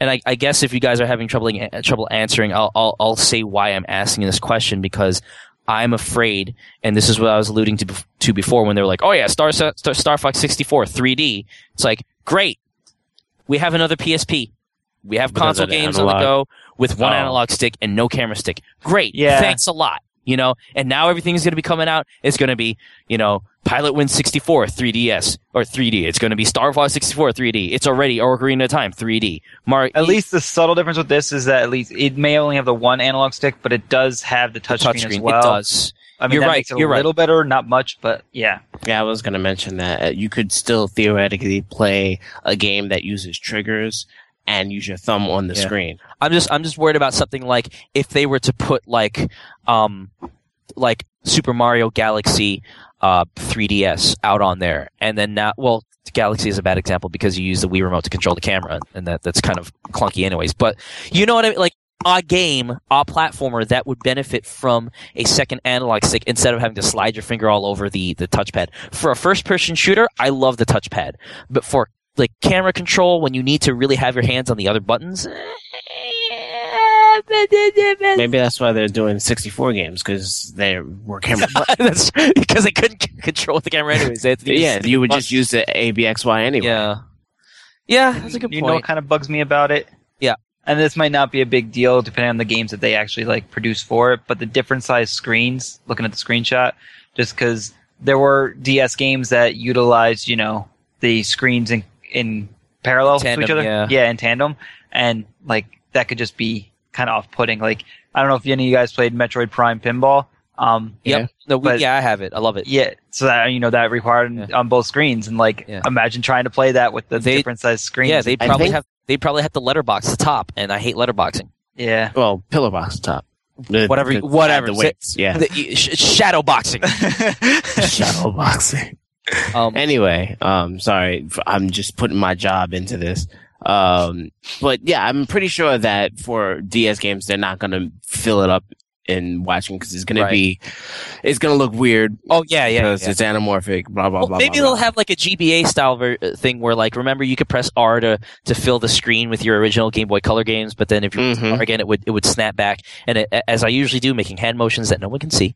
And I, I guess if you guys are having trouble trouble answering, I'll, I'll I'll say why I'm asking this question because I'm afraid, and this is what I was alluding to, to before when they were like, "Oh yeah, Star, Star Star Fox 64 3D." It's like, great, we have another PSP. We have Because console of the games on the go with one Oh. analog stick and no camera stick. Great, Yeah. thanks a lot. You know, and now everything's going to be coming out. It's going to be, you know, Pilot Win 64 3DS or 3D. It's going to be Star Fox 64 3D. It's already Ocarina of Time 3D. Mar- At least the subtle difference with this is that at least it may only have the one analog stick, but it does have the touchscreen as well. It does. I mean, You're that right, makes it a you're right. little better, not much, but yeah. Yeah, I was going to mention that uh, you could still theoretically play a game that uses triggers and use your thumb on the Yeah. screen. I'm just I'm just worried about something like if they were to put like um like Super Mario Galaxy uh 3DS out on there and then now well Galaxy is a bad example because you use the Wii remote to control the camera and that that's kind of clunky anyways but you know what I mean like a game, a platformer that would benefit from a second analog stick instead of having to slide your finger all over the, the touchpad. For a first person shooter, I love the touchpad. But for like camera control when you need to really have your hands on the other buttons, eh, Maybe that's why they're doing 64 games because they were camera. That's because they couldn't control the camera anyways. They had to use yeah, you would just use the ABXY anyway. Yeah. Yeah, that's a good you point. know what kind of bugs me about it? Yeah. And this might not be a big deal depending on the games that they actually like produce for it, but the different size screens, looking at the screenshot, just because there were DS games that utilized, you know, the screens in in parallel to each other. yeah. in tandem. And like that could just be kind of off putting. Like I don't know if any of you guys played Metroid Prime Pinball. Um Yep. Yeah. No, we, But- yeah, I have it. I love it. yeah, so that you know that required Yeah. on both screens, and like Yeah. imagine trying to play that with the They- different size screens. Yeah, they probably think- have they probably have to letterbox the top, and I hate letterboxing. yeah. Well, pillar box top. The- Whatever you- the- whatever. The weights. Yeah. The, sh- shadow boxing. Shadow boxing. Um, Anyway, um, sorry, I'm just putting my job into this. Um, but yeah, I'm pretty sure that for DS games, they're not going to fill it up in watching because it's gonna Right. be, it's gonna look weird Oh yeah, yeah. because yeah. it's anamorphic. Blah blah Well, blah. maybe blah, they'll blah. have like a GBA style ver- uh, thing where, like, remember you could press R to to fill the screen with your original Game Boy Color games, but then if you Mhm. Again, it would it would snap back, and it, as I usually do, making hand motions that no one can see.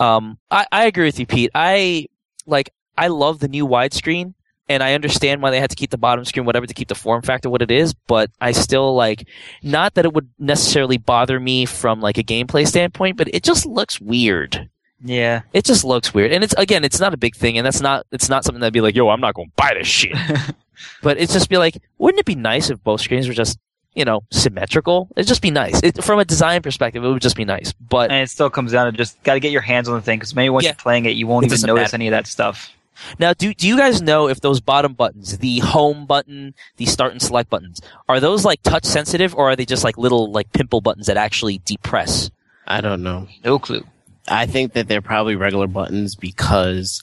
Um, I, I agree with you, Pete. I like I love the new widescreen. And I understand why they had to keep the bottom screen, whatever, to keep the form factor what it is. But I still like, not that it would necessarily bother me from like a gameplay standpoint, but it just looks weird Yeah. it just looks weird and it's again it's not a big thing and that's not it's not something that'd be like yo i'm not gonna buy this shit but it's just be like wouldn't it be nice if both screens were just you know symmetrical it'd just be nice it, from a design perspective it would just be nice but And it still comes down to just got to get your hands on the thing because maybe once Yeah. you're playing it, you won't even notice matter. any of that stuff. Now do, do you guys know if those bottom buttons the home button the start and select buttons are those like touch sensitive or are they just like little like pimple buttons that actually depress I don't know. No clue. I think that they're probably regular buttons because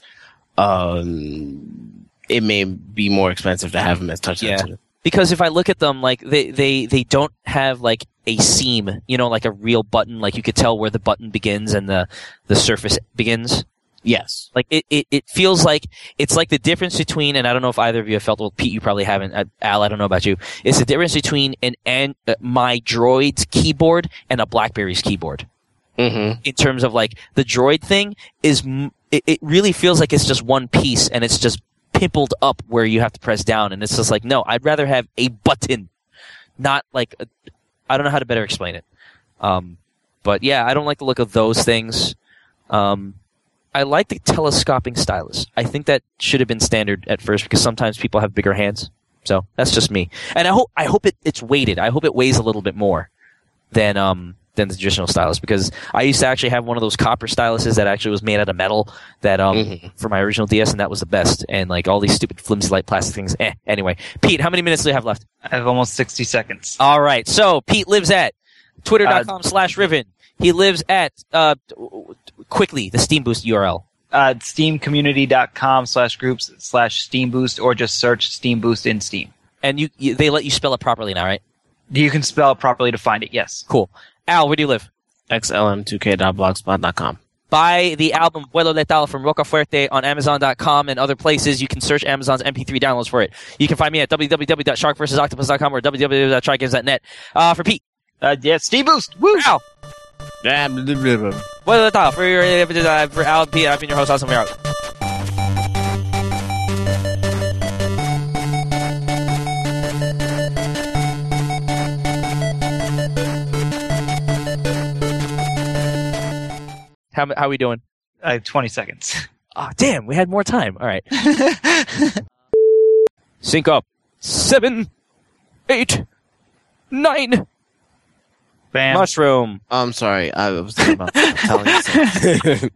um, it may be more expensive to have them as touch Yeah. sensitive. because if I look at them, like they they they don't have like a seam, you know, like a real button. Like you could tell where the button begins and the the surface begins. Yes. Like it, it, it feels like it's like the difference between, and I don't know if either of you have felt. Well, Pete, you probably haven't. Uh, Al, I don't know about you. It's the difference between an and uh, my Droid's keyboard and a BlackBerry's keyboard. Mm-hmm. In terms of like the Droid thing is, m- it, it really feels like it's just one piece and it's just pimpled up where you have to press down, and it's just like no, I'd rather have a button, not like I I don't know how to better explain it. Um, but yeah, I don't like the look of those things. Um, I like the telescoping stylus. I think that should have been standard at first because sometimes people have bigger hands. So that's just me. And I hope I hope it, it's weighted. I hope it weighs a little bit more than um than the traditional stylus because I used to actually have one of those copper styluses that actually was made out of metal that um Mhm. for my original DS and that was the best. And like all these stupid flimsy light plastic things. Eh. Anyway, Pete, how many minutes do we have left? I have almost 60 seconds. All right. So Pete lives at twitter.com slash Riven. He lives at uh quickly the Steam Boost URL. Uh, steamcommunity.com slash groups slash Steam Boost or just search Steam Boost in Steam. And you, you they let you spell it properly now, right? You can spell it properly to find it, yes. Cool. Al, where do you live? XLM2K.blogspot.com. Buy the album Vuelo Letal from Rocafuerte on Amazon.com and other places. You can search Amazon's MP3 downloads for it. You can find me at www.sharkversusoctopus.com or www.trygames.net. Uh, for Pete, Uh, yeah, Steam Boost! Woo! Al, Yeah, blah, blah, blah, blah. Vuelo Letal. For, your, uh, for Al and Pete, I've been your host, Awesome. We're. How, how we doing? I have 20 seconds. Oh, damn, we had more time. All right. Sync up. Seven, eight, nine. Bam. Mushroom. Oh, I'm sorry. I was thinking about telling you something.